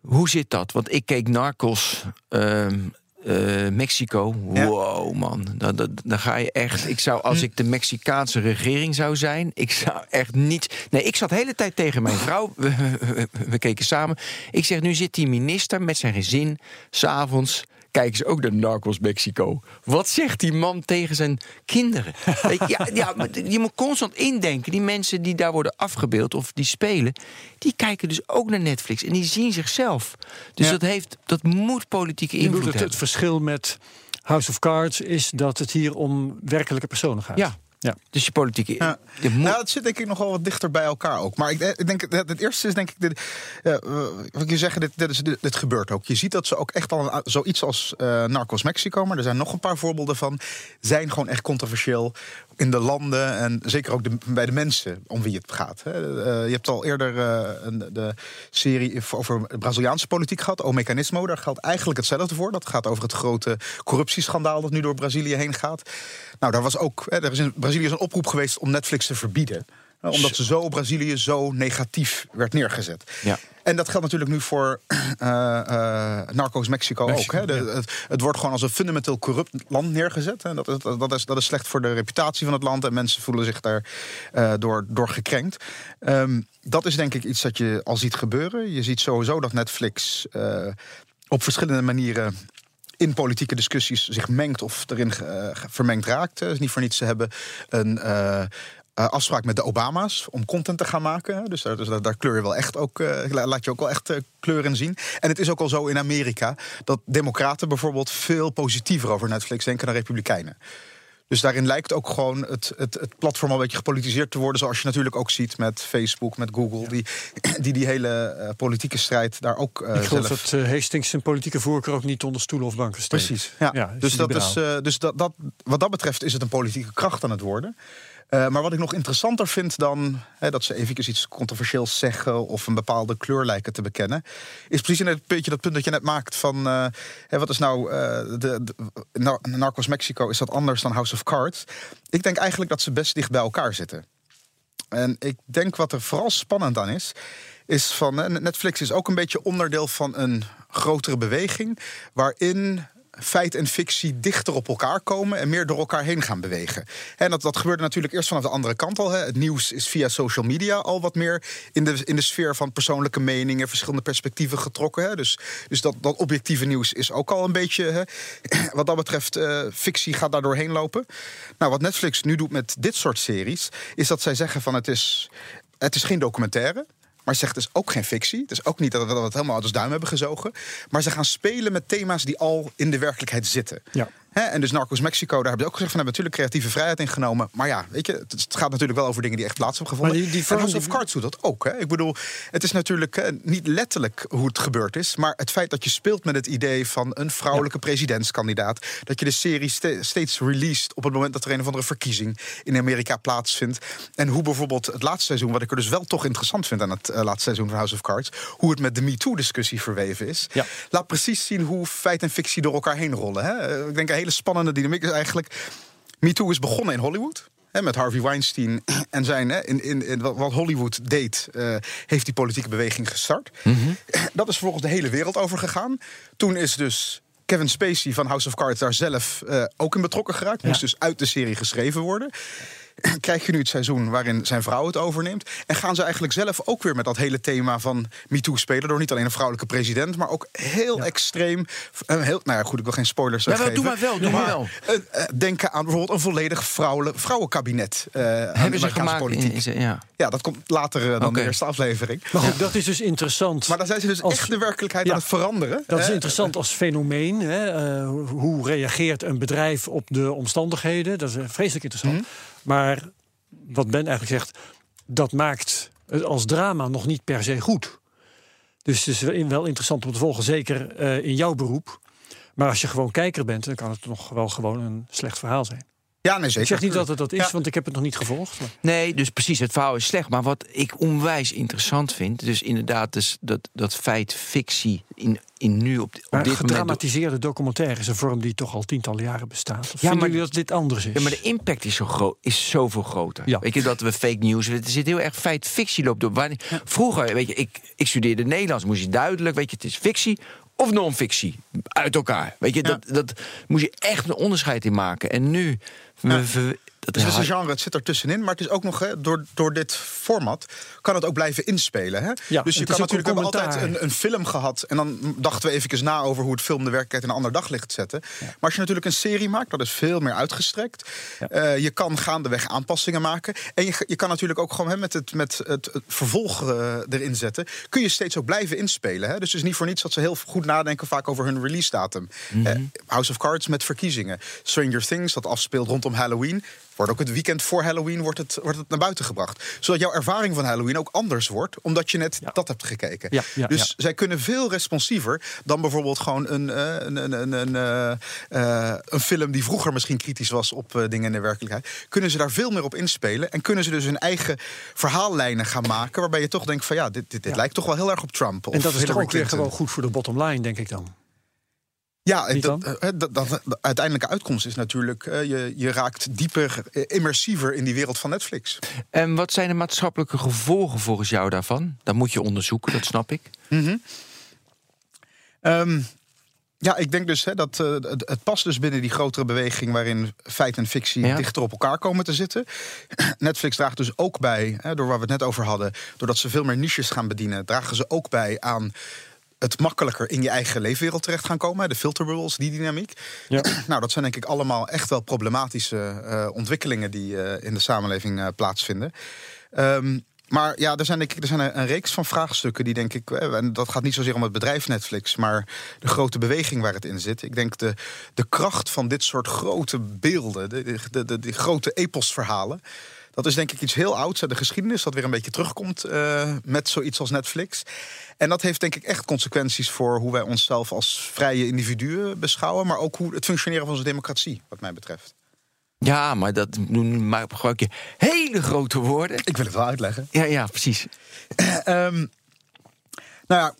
Hoe zit dat? Want ik keek Narcos. Ehm, uh, Mexico. Wow, man. Dan, dan, dan, ga je echt. Ik zou, als ik de Mexicaanse regering zou zijn, ik zou echt niet. Nee, ik zat de hele tijd tegen mijn vrouw. We, we keken samen. Ik zeg, nu zit die minister met zijn gezin, s'avonds kijken ze ook naar Narcos Mexico. Wat zegt die man tegen zijn kinderen? ja, ja, je moet constant indenken. Die mensen die daar worden afgebeeld of die spelen, die kijken dus ook naar Netflix en die zien zichzelf. Dus dat, heeft, dat moet politieke invloed het, hebben. Het verschil met House of Cards is dat het hier om werkelijke personen gaat. Ja, ja. Dus je politieke. Ja. Je moet... Nou, het zit denk ik nog wel wat dichter bij elkaar ook. Maar ik, ik denk, het, het eerste is denk ik. Dit, uh, wat je zeggen, dit, dit, is, dit, gebeurt ook. Je ziet dat ze ook echt al een, zoiets als uh, Narcos Mexico, maar er zijn nog een paar voorbeelden van, zijn gewoon echt controversieel in de landen en zeker ook de, bij de mensen om wie het gaat. Hè. Uh, je hebt al eerder uh, een, de serie over Braziliaanse politiek gehad, O Mecanismo. Daar geldt eigenlijk hetzelfde voor. Dat gaat over het grote corruptieschandaal dat nu door Brazilië heen gaat. Nou, daar was ook, hè, er is in Brazilië is een oproep geweest om Netflix te verbieden. Omdat ze zo Brazilië zo negatief werd neergezet. Ja. En dat geldt natuurlijk nu voor uh, uh, Narcos Mexico, ook. Hè. De, het, het, wordt gewoon als een fundamenteel corrupt land neergezet. En dat, dat, dat, is, dat is slecht voor de reputatie van het land. En mensen voelen zich daar uh, door, door gekrenkt. Um, dat is denk ik iets dat je al ziet gebeuren. Je ziet sowieso dat Netflix op verschillende manieren in politieke discussies zich mengt of erin uh, vermengd raakt. Is niet voor niets. Ze hebben een. Uh, afspraak met de Obama's om content te gaan maken. Dus daar, dus daar, kleur je wel echt ook, laat je ook wel echt kleur in zien. En het is ook al zo in Amerika dat Democraten bijvoorbeeld veel positiever over Netflix denken dan Republikeinen. Dus daarin lijkt ook gewoon het, het, het platform al een beetje gepolitiseerd te worden. Zoals je natuurlijk ook ziet met Facebook, met Google. Die, die die hele uh, politieke strijd daar ook uh, Ik geloof zelf... dat uh, Hastings zijn politieke voorkeur ook niet onder stoelen of banken steekt. Precies, ja. ja dus, dat is, dus dat, dat, wat dat betreft is het een politieke kracht aan het worden. Uh, maar wat ik nog interessanter vind dan hè, dat ze even iets controversieels zeggen of een bepaalde kleur lijken te bekennen, is precies een beetje dat punt dat je net maakt van uh, hè, wat is nou uh, de, Narcos Mexico, is dat anders dan House of Cards? Ik denk eigenlijk dat ze best dicht bij elkaar zitten. En ik denk wat er vooral spannend aan is, is van Netflix is ook een beetje onderdeel van een grotere beweging waarin feit en fictie dichter op elkaar komen en meer door elkaar heen gaan bewegen. En dat, dat gebeurde natuurlijk eerst vanaf de andere kant al. Hè. Het nieuws is via social media al wat meer in de, in de sfeer van persoonlijke meningen, verschillende perspectieven getrokken. Hè. Dus, dus dat, dat objectieve nieuws is ook al een beetje, hè. wat dat betreft, uh, fictie gaat daar doorheen lopen. Nou, wat Netflix nu doet met dit soort series, is dat zij zeggen van het is, het is geen documentaire. Maar zegt dus ook geen fictie. Het is ook niet dat we het helemaal uit ons duim hebben gezogen. Maar ze gaan spelen met thema's die al in de werkelijkheid zitten. Ja en dus Narcos Mexico, daar hebben ze ook gezegd van hebben natuurlijk creatieve vrijheid in genomen. Maar ja, weet je, het, gaat natuurlijk wel over dingen die echt plaats hebben gevonden. Maar die, die en House of Cards doet dat ook. Hè? Ik bedoel, het is natuurlijk niet letterlijk hoe het gebeurd is. Maar het feit dat je speelt met het idee van een vrouwelijke presidentskandidaat. Dat je de serie steeds released op het moment dat er een of andere verkiezing in Amerika plaatsvindt. En hoe bijvoorbeeld het laatste seizoen, wat ik er dus wel toch interessant vind aan het uh, laatste seizoen van House of Cards. Hoe het met de MeToo-discussie verweven is. Laat precies zien hoe feit en fictie door elkaar heen rollen. Hè? Eh, ik denk een hele spannende dynamiek is eigenlijk... MeToo is begonnen in Hollywood. Hè, met Harvey Weinstein en zijn, hè, in, in, in, wat Hollywood deed, uh, heeft die politieke beweging gestart. Mm -hmm. Dat is vervolgens de hele wereld over gegaan. Toen is dus Kevin Spacey van House of Cards daar zelf uh, ook in betrokken geraakt. Moest dus uit de serie geschreven worden. krijg je nu het seizoen waarin zijn vrouw het overneemt. En gaan ze eigenlijk zelf ook weer met dat hele thema van MeToo spelen. Door niet alleen een vrouwelijke president, maar ook heel extreem. eh, Heel, nou ja, goed, ik wil geen spoilers Ja, wel, geven. doe maar wel, doe maar wel. eh, eh, denken aan bijvoorbeeld een volledig vrouwelijk, vrouwenkabinet. eh, de Hebben ze gemaakt politiek. in ja. Ja, dat komt later eh, dan de eerste aflevering. Maar goed, dat is dus interessant. Maar dan zijn ze dus Als- echt de werkelijkheid Ja. aan het veranderen. Dat is interessant als fenomeen. Hè? Eh, hoe- reageert een bedrijf op de omstandigheden? Dat is eh, vreselijk interessant. Mhm. Maar wat Ben eigenlijk zegt, dat maakt het als drama nog niet per se goed. Dus het is wel- interessant om te volgen, zeker eh, in jouw beroep. Maar als je gewoon kijker bent, dan kan het nog wel gewoon een slecht verhaal zijn. Ja, nee, zeker. Ik zeg niet dat het dat is, Ja. want ik heb het nog niet gevolgd. maar- Nee, dus precies, het verhaal is slecht. Maar wat ik onwijs interessant vind, dus inderdaad, dus dat, dat feit fictie in, in nu op, op dit moment. gedramatiseerde documentaire is een vorm die toch al tientallen jaren bestaat. Of Ja, vinden maar- jullie dat dit anders is? Ja, maar de impact is, zo groot, is zoveel groter. Ja. Weet je, dat we fake news... Er zit heel erg feit-fictie loopt door. Wanneer- Vroeger, weet je, ik, ik studeerde Nederlands, moest je duidelijk... weet je, het is fictie of non-fictie. Uit elkaar. Weet je, dat, dat moest je echt een onderscheid in maken. En nu... we- het is ja, een genre, het zit er tussenin. Maar het is ook nog, hè, door, door dit format kan het ook blijven inspelen. Hè? Ja, dus je kan ook natuurlijk, hebben altijd een, een film gehad. En dan dachten we even na over hoe het film de werkelijkheid in een ander daglicht zetten. Maar als je natuurlijk een serie maakt, dat is veel meer uitgestrekt. Eh, je kan gaandeweg aanpassingen maken. En je, je kan natuurlijk ook gewoon hè, met, het, met het, het vervolg eh, erin zetten. Kun je steeds ook blijven inspelen. Hè? Dus het is niet voor niets dat ze heel goed nadenken vaak over hun release datum. Eh, House of Cards met verkiezingen. Stranger Things, dat afspeelt rondom Halloween. Wordt ook het weekend voor Halloween wordt het, wordt het naar buiten gebracht. Zodat jouw ervaring van Halloween ook anders wordt. Omdat je net Ja. dat hebt gekeken. Ja, ja, dus zij kunnen veel responsiever dan bijvoorbeeld gewoon een, eh, een, een, een, een, eh, eh, een film die vroeger misschien kritisch was op dingen in de werkelijkheid. Kunnen ze daar veel meer op inspelen. En kunnen ze dus hun eigen verhaallijnen gaan maken. Waarbij je toch denkt van ja, dit, dit, lijkt toch wel heel erg op Trump. en dat is toch ook weer gewoon goed voor de bottom line, denk ik dan. Ja, dat, eh, dat, dat- de uiteindelijke uitkomst is natuurlijk... eh, je, je raakt dieper, eh, immersiever in die wereld van Netflix. En wat zijn de maatschappelijke gevolgen volgens jou daarvan? Dat moet je onderzoeken, dat snap ik. Ehm, ja, ik denk dus hè, dat het, het past dus binnen die grotere beweging... waarin feit en fictie Ja. dichter op elkaar komen te zitten. Netflix draagt dus ook bij, hè, door waar we het net over hadden... doordat ze veel meer niches gaan bedienen... dragen ze ook bij aan het makkelijker in je eigen leefwereld terecht gaan komen. De filterbubbles, die dynamiek. Ja. Nou, dat zijn denk ik allemaal echt wel problematische eh, ontwikkelingen... die eh, in de samenleving eh, plaatsvinden. Ehm, maar ja, er zijn, denk ik, er zijn een, een reeks van vraagstukken die denk ik... en dat gaat niet zozeer om het bedrijf Netflix... maar de grote beweging waar het in zit. Ik denk de, de kracht van dit soort grote beelden... de, de, de, grote eposverhalen... Dat is denk ik iets heel ouds uit de geschiedenis... dat weer een beetje terugkomt eh, met zoiets als Netflix. En dat heeft denk ik echt consequenties voor hoe wij onszelf als vrije individuen beschouwen... maar ook hoe het functioneren van onze democratie, wat mij betreft. Ja, maar dat maar gebruik je hele grote woorden. Ik wil het wel uitleggen. Ja, ja, precies. Ehm, nou ja,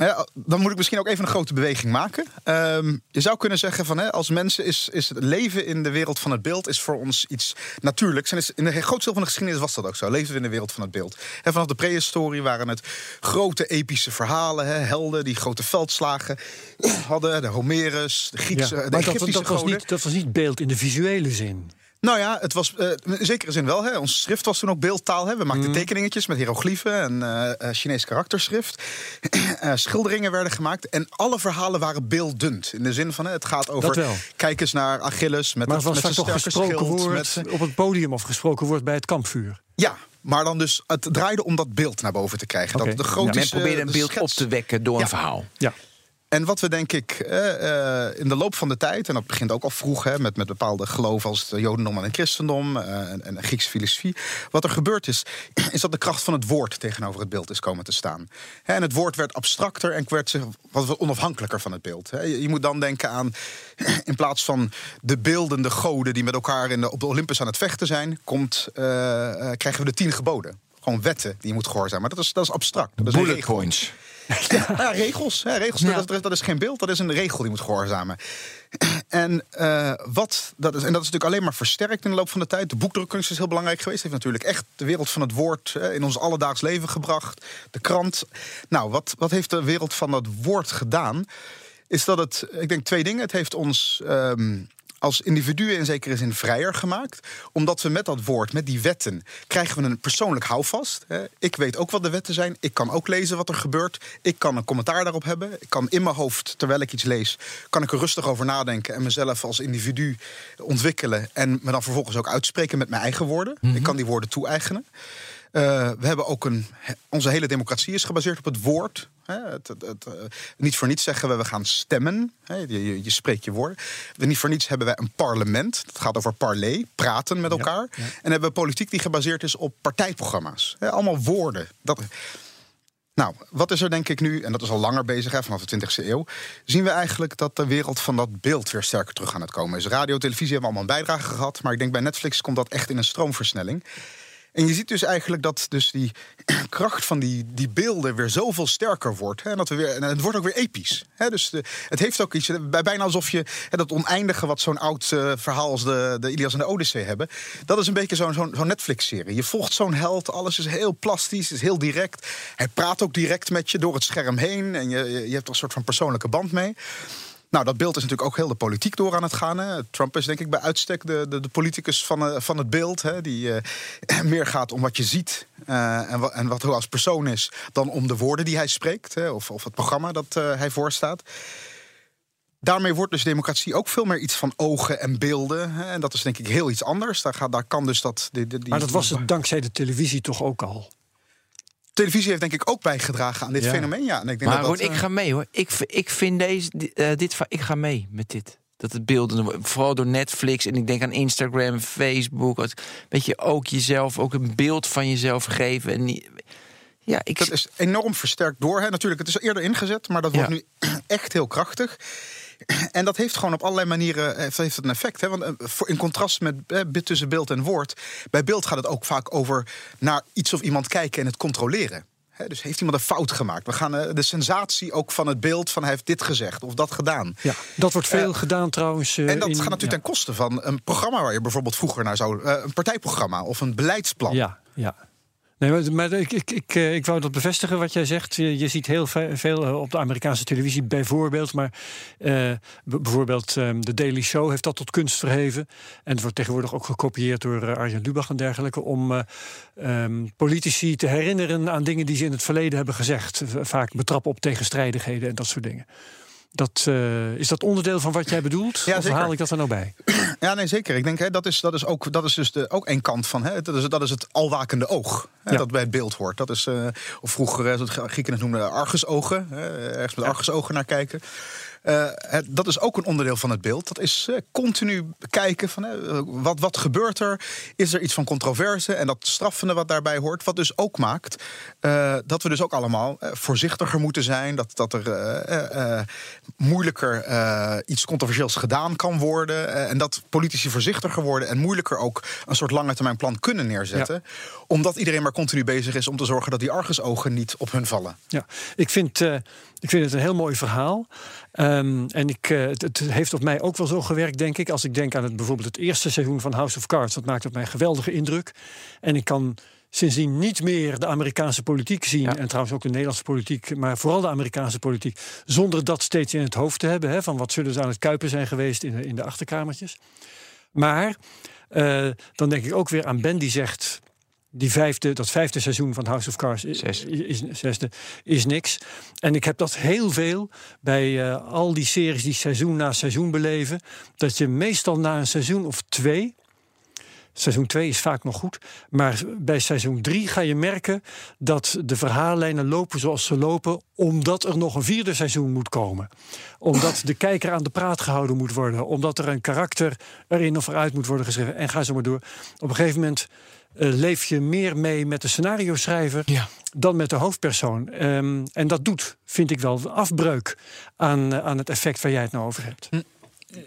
hè, dan moet ik misschien ook even een grote beweging maken. Ehm, je zou kunnen zeggen van hè, als mensen is, is het leven in de wereld van het beeld is voor ons iets natuurlijks. En is, in een groot deel van de geschiedenis was dat ook zo. Leefden we in de wereld van het beeld. En vanaf de prehistorie waren het grote epische verhalen, hè, helden die grote veldslagen hadden. De Homerus, de Griekse, Ja, de maar dat, Egyptische dat, was niet, dat was niet beeld in de visuele zin. Nou ja, het was eh, in zekere zin wel. Hè. Ons schrift was toen ook beeldtaal. Hè. We maakten Mhm. tekeningetjes met hieroglyphen en eh eh, Chinees karakterschrift. Eh, schilderingen werden gemaakt. En alle verhalen waren beeldend. In de zin van, hè, het gaat over... Kijk eens naar Achilles met, Maar het, het was met toch sterke gesproken schild. woord Met, op het podium of gesproken woord bij het kampvuur. ja, maar dan dus, het draaide om dat beeld naar boven te krijgen. Oké. Dat de Ja. grote Men probeerde een beeld op te wekken door een verhaal. Ja. En wat we denk ik eh, eh, in de loop van de tijd, en dat begint ook al vroeg hè, met, met bepaalde geloven als het Jodendom en het Christendom eh, en, en Griekse filosofie. Wat er gebeurd is, is dat de kracht van het woord tegenover het beeld is komen te staan. Hè, en het woord werd abstracter en werd zich wat onafhankelijker van het beeld. Hè. Je, je moet dan denken aan, in plaats van de beeldende goden die met elkaar in de, op de Olympus aan het vechten zijn, komt, krijgen we de tien geboden. Gewoon wetten die je moet gehoorzamen. Maar dat is, dat is abstract. Dat is Bullet points. Ja, ja, regels. Hè, regels Ja. dat, is, dat is geen beeld, dat is een regel die moet gehoorzamen. En, eh, wat, dat is, en dat is natuurlijk alleen maar versterkt in de loop van de tijd. De boekdrukkunst is heel belangrijk geweest. Heeft natuurlijk echt de wereld van het woord in ons alledaags leven gebracht. De krant. Nou, wat, wat heeft de wereld van dat woord gedaan? Is dat het, ik denk twee dingen. Het heeft ons ehm, als individuen in zekere zin vrijer gemaakt. Omdat we met dat woord, met die wetten, krijgen we een persoonlijk houvast. Ik weet ook wat de wetten zijn. Ik kan ook lezen wat er gebeurt. Ik kan een commentaar daarop hebben. Ik kan in mijn hoofd, terwijl ik iets lees, kan ik er rustig over nadenken en mezelf als individu ontwikkelen. En me dan vervolgens ook uitspreken met mijn eigen woorden. Ik kan die woorden toe-eigenen. Uh, we hebben ook een. Onze hele democratie is gebaseerd op het woord. Hè, het, het, het, uh, niet voor niets zeggen we we gaan stemmen. Hè, je, je, je, spreekt je woorden. Niet voor niets hebben wij een parlement. Dat gaat over parler, praten met elkaar. Ja, ja. En hebben we politiek die gebaseerd is op partijprogramma's. Hè, allemaal woorden. Dat, nou, wat is er denk ik nu, en dat is al langer bezig, hè, vanaf de 20e eeuw, zien we eigenlijk dat de wereld van dat beeld weer sterker terug aan het komen is. Radio, televisie hebben allemaal een bijdrage gehad, maar ik denk bij Netflix komt dat echt in een stroomversnelling. En je ziet dus eigenlijk dat dus die kracht van die, die beelden weer zoveel sterker wordt. Hè, en, dat we weer, het wordt ook weer episch. Hè, dus het heeft ook iets, bij, bijna alsof je hè, dat oneindige wat zo'n oud uh, verhaal als de, de Ilias en de Odyssee hebben. Dat is een beetje zo'n zo'n zo Netflix-serie. Je volgt zo'n held, alles is heel plastisch, is heel direct. Hij praat ook direct met je door het scherm heen. En je, je hebt er een soort van persoonlijke band mee. Nou, dat beeld is natuurlijk ook heel de politiek door aan het gaan. Hè. Trump is denk ik bij uitstek de, de, politicus van, uh, van het beeld. Hè, die uh, meer gaat om wat je ziet uh, en, wat, en wat hij als persoon is... dan om de woorden die hij spreekt hè, of, of het programma dat hij voorstaat. Daarmee wordt dus democratie ook veel meer iets van ogen en beelden. Hè, en dat is denk ik heel iets anders. Daar, gaat, daar kan dus dat... Die, maar dat was het dankzij de televisie toch ook al? Televisie heeft denk ik ook bijgedragen aan dit ja. fenomeen. Ja, en ik denk maar dat dat, ik ga mee hoor. Ik, ik vind deze, uh, dit, ik ga mee met dit. Dat het beelden, vooral door Netflix en ik denk aan Instagram, Facebook. Weet je, ook jezelf, ook een beeld van jezelf geven. En niet, ja, ik... Dat is enorm versterkt door. Hè. Natuurlijk, het is eerder ingezet, maar dat wordt ja. nu echt heel krachtig. En dat heeft gewoon op allerlei manieren heeft, heeft een effect. Hè? Want in contrast met eh, tussen beeld en woord. Bij beeld gaat het ook vaak over naar iets of iemand kijken en het controleren. He, dus heeft iemand een fout gemaakt? We gaan uh, de sensatie ook van het beeld van hij heeft dit gezegd of dat gedaan. Ja, dat wordt veel uh, gedaan trouwens. Uh, en dat in, gaat natuurlijk ja. ten koste van een programma waar je bijvoorbeeld vroeger naar zou. een partijprogramma of een beleidsplan. Ja, ja. Nee, maar, ik, ik, ik, ik wou dat bevestigen wat jij zegt. Je, ziet heel veel op de Amerikaanse televisie bijvoorbeeld. Maar uh, bijvoorbeeld um, de Daily Show heeft dat tot kunst verheven. En het wordt tegenwoordig ook gekopieerd door Arjen Lubach en dergelijke. Om um, politici te herinneren aan dingen die ze in het verleden hebben gezegd. Vaak betrappen op tegenstrijdigheden en dat soort dingen. Dat, uh, is dat onderdeel van wat jij bedoelt? Ja, of zeker. haal ik dat er nou bij? Ja, nee, zeker. Ik denk, hè, dat, is, dat is ook, dat is dus de, ook een kant van. Hè, dat, is, dat is het alwakende oog. Hè, ja. Dat bij het beeld hoort. Dat is, uh, of vroeger, zoals Grieken het noemden, argusogen. Hè, ergens met argusogen naar kijken. Het, dat is ook een onderdeel van het beeld. Dat is uh, continu kijken van uh, wat, wat gebeurt er? Is er iets van controverse? En dat straffende wat daarbij hoort. Wat dus ook maakt dat we dus ook allemaal voorzichtiger moeten zijn. Dat, dat er moeilijker iets controversieels gedaan kan worden. en dat politici voorzichtiger worden. En moeilijker ook een soort lange termijn plan kunnen neerzetten. Ja. Omdat iedereen maar continu bezig is om te zorgen dat die argusogen niet op hun vallen. Ja, ik vind, ik vind het een heel mooi verhaal. Um, en ik, uh, het, het, heeft op mij ook wel zo gewerkt, denk ik. Als ik denk aan het, bijvoorbeeld het eerste seizoen van House of Cards. Dat maakt op mij een geweldige indruk. En ik kan sindsdien niet meer de Amerikaanse politiek zien. Ja. En trouwens ook de Nederlandse politiek. Maar vooral de Amerikaanse politiek. Zonder dat steeds in het hoofd te hebben. Hè, van wat zullen ze aan het kuipen zijn geweest in de, in de achterkamertjes. Maar uh, dan denk ik ook weer aan Ben die zegt die vijfde, dat vijfde seizoen van House of Cards is, is, zesde, is niks. En ik heb dat heel veel bij uh, al die series die seizoen na seizoen beleven. Dat je meestal na een seizoen of twee. Seizoen 2 is vaak nog goed. Maar bij seizoen 3 ga je merken dat de verhaallijnen lopen zoals ze lopen. Omdat er nog een vierde seizoen moet komen. Omdat de kijker aan de praat gehouden moet worden. Omdat er een karakter erin of eruit moet worden geschreven. En ga zo maar door. Op een gegeven moment uh, leef je meer mee met de scenario schrijver ja. dan met de hoofdpersoon. Um, en dat doet, vind ik wel, afbreuk aan, uh, aan het effect waar jij het nou over hebt.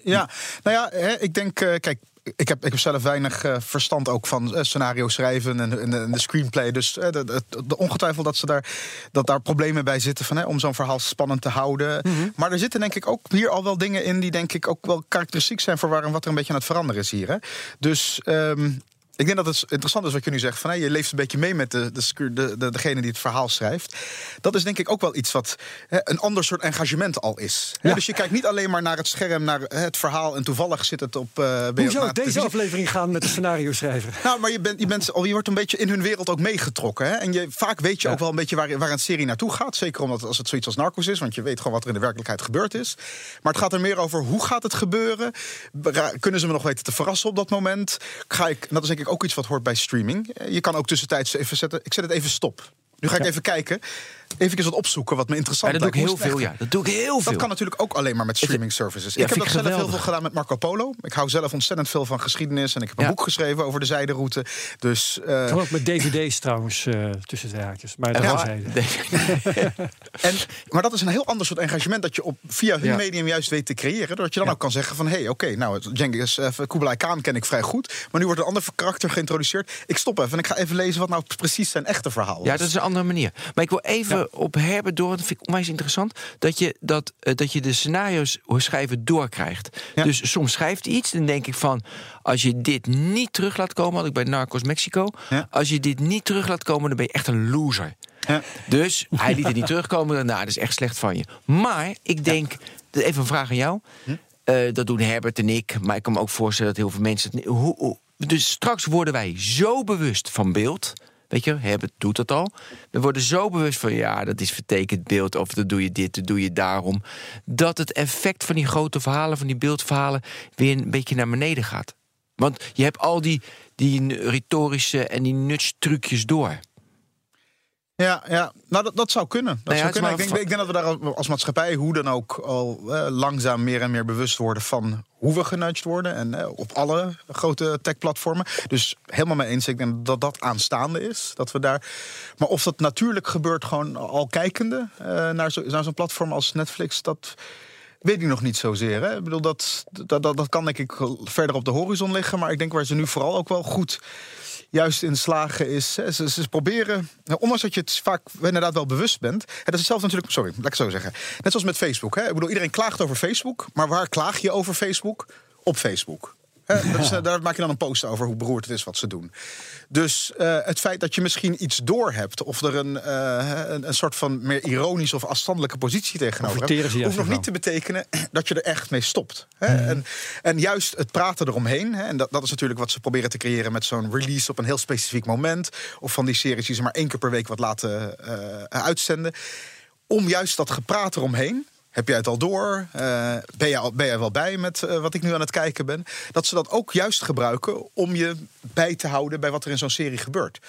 Ja, nou ja, hè, ik denk, uh, kijk. Ik heb, ik heb zelf weinig uh, verstand ook van uh, scenario schrijven en, en, en de screenplay. Dus uh, de, de, de ongetwijfeld dat, ze daar, dat daar problemen bij zitten van, hè, om zo'n verhaal spannend te houden. Mm -hmm. Maar er zitten denk ik ook hier al wel dingen in die denk ik ook wel karakteristiek zijn voor waarom wat er een beetje aan het veranderen is hier. Hè. Dus um, Ik denk dat het interessant is wat je nu zegt. Van, hè, je leeft een beetje mee met de, de, de, de, degene die het verhaal schrijft. Dat is denk ik ook wel iets wat hè, een ander soort engagement al is. Dus je kijkt niet alleen maar naar het scherm, naar het verhaal... en toevallig zit het op... Uh, Hoe zou deze aflevering gaan met de scenario schrijver? Nou, maar je, bent, je, bent, je wordt een beetje in hun wereld ook meegetrokken. Hè? En je, vaak weet je ook wel een beetje waar, waar een serie naartoe gaat. Zeker omdat als het zoiets als Narcos is. Want je weet gewoon wat er in de werkelijkheid gebeurd is. Maar het gaat er meer over hoe gaat het gebeuren? Kunnen ze me nog weten te verrassen op dat moment? Ga ik, dat is denk ik ook iets wat hoort bij streaming. Je kan ook tussentijds even zetten. Ik zet het even stop. Nu ga ik even kijken even wat opzoeken wat me interessant ja, dat doe ik heel veel, ja. Dat doe ik heel veel. Dat kan natuurlijk ook alleen maar met streaming services. ik heb dat zelf heel veel gedaan met Marco Polo. Ik hou zelf ontzettend veel van geschiedenis. En ik heb een boek geschreven over de zijderoute. Dus, uh... ook met dvd's trouwens, uh, tussen de haakjes. Maar, dat en, maar dat is een heel ander soort engagement... dat je op, via hun medium juist weet te creëren. Doordat je dan ook kan zeggen van... hé, hey, oké, okay, nou, Genghis uh, Kublai Khan ken ik vrij goed. Maar nu wordt een ander karakter geïntroduceerd. Ik stop even en ik ga even lezen wat nou precies zijn echte verhaal was. Ja, dat is een andere manier. Maar ik wil even op Herbert door. Dat vind ik onwijs interessant. Dat je, dat, uh, dat je de scenario's schrijven doorkrijgt. Dus soms schrijft hij iets. Dan denk ik van. Als je dit niet terug laat komen. Had ik bij Narcos Mexico. Als je dit niet terug laat komen. Dan ben je echt een loser. Dus hij liet het niet terugkomen. Nou, dat is echt slecht van je. Maar ik denk. Even een vraag aan jou. Hm? Uh, dat doen Herbert en ik. Maar ik kan me ook voorstellen dat heel veel mensen. Hoe, hoe, dus straks worden wij zo bewust van beeld Weet je, Herbert doet dat al. We worden zo bewust van ja, dat is vertekend beeld. Of dan doe je dit, dan doe je daarom. Dat het effect van die grote verhalen, van die beeldverhalen, weer een beetje naar beneden gaat. Want je hebt al die, die retorische en die nutstrucjes door. Ja, ja. nou dat, dat zou kunnen. Dat zou kunnen. Ik, denk, ik, denk, dat we daar als maatschappij hoe dan ook al eh, langzaam meer en meer bewust worden van hoe we genudged worden. En eh, op alle grote tech-platformen. Dus helemaal mee eens. Ik denk dat dat aanstaande is. Dat we daar. Maar of dat natuurlijk gebeurt, gewoon al kijkende uh, naar zo'n platform als Netflix, dat. Weet ik nog niet zozeer. Hè? Ik bedoel, dat, dat, dat, dat kan denk ik verder op de horizon liggen. Maar ik denk waar ze nu vooral ook wel goed juist in slagen is. Ze, proberen, nou, ondanks dat je het vaak inderdaad wel bewust bent. Het is hetzelfde natuurlijk, sorry, laat ik zo zeggen. Net zoals met Facebook. Hè? Ik bedoel, iedereen klaagt over Facebook. Maar waar klaag je over Facebook? Op Facebook. Dus, daar maak je dan een post over hoe beroerd het is wat ze doen. Dus uh, het feit dat je misschien iets doorhebt... of er een, uh, een, een, soort van meer ironische of afstandelijke positie tegenover hebt... hoeft nog niet te betekenen dat je er echt mee stopt. Hè? Mm. En, en, juist het praten eromheen... Hè, en dat, dat is natuurlijk wat ze proberen te creëren... met zo'n release op een heel specifiek moment... of van die series die ze maar één keer per week wat laten uitzenden... om juist dat gepraat eromheen heb jij het al door? Uh, ben, je al, ben je wel bij met uh, wat ik nu aan het kijken ben? Dat ze dat ook juist gebruiken om je bij te houden bij wat er in zo'n serie gebeurt.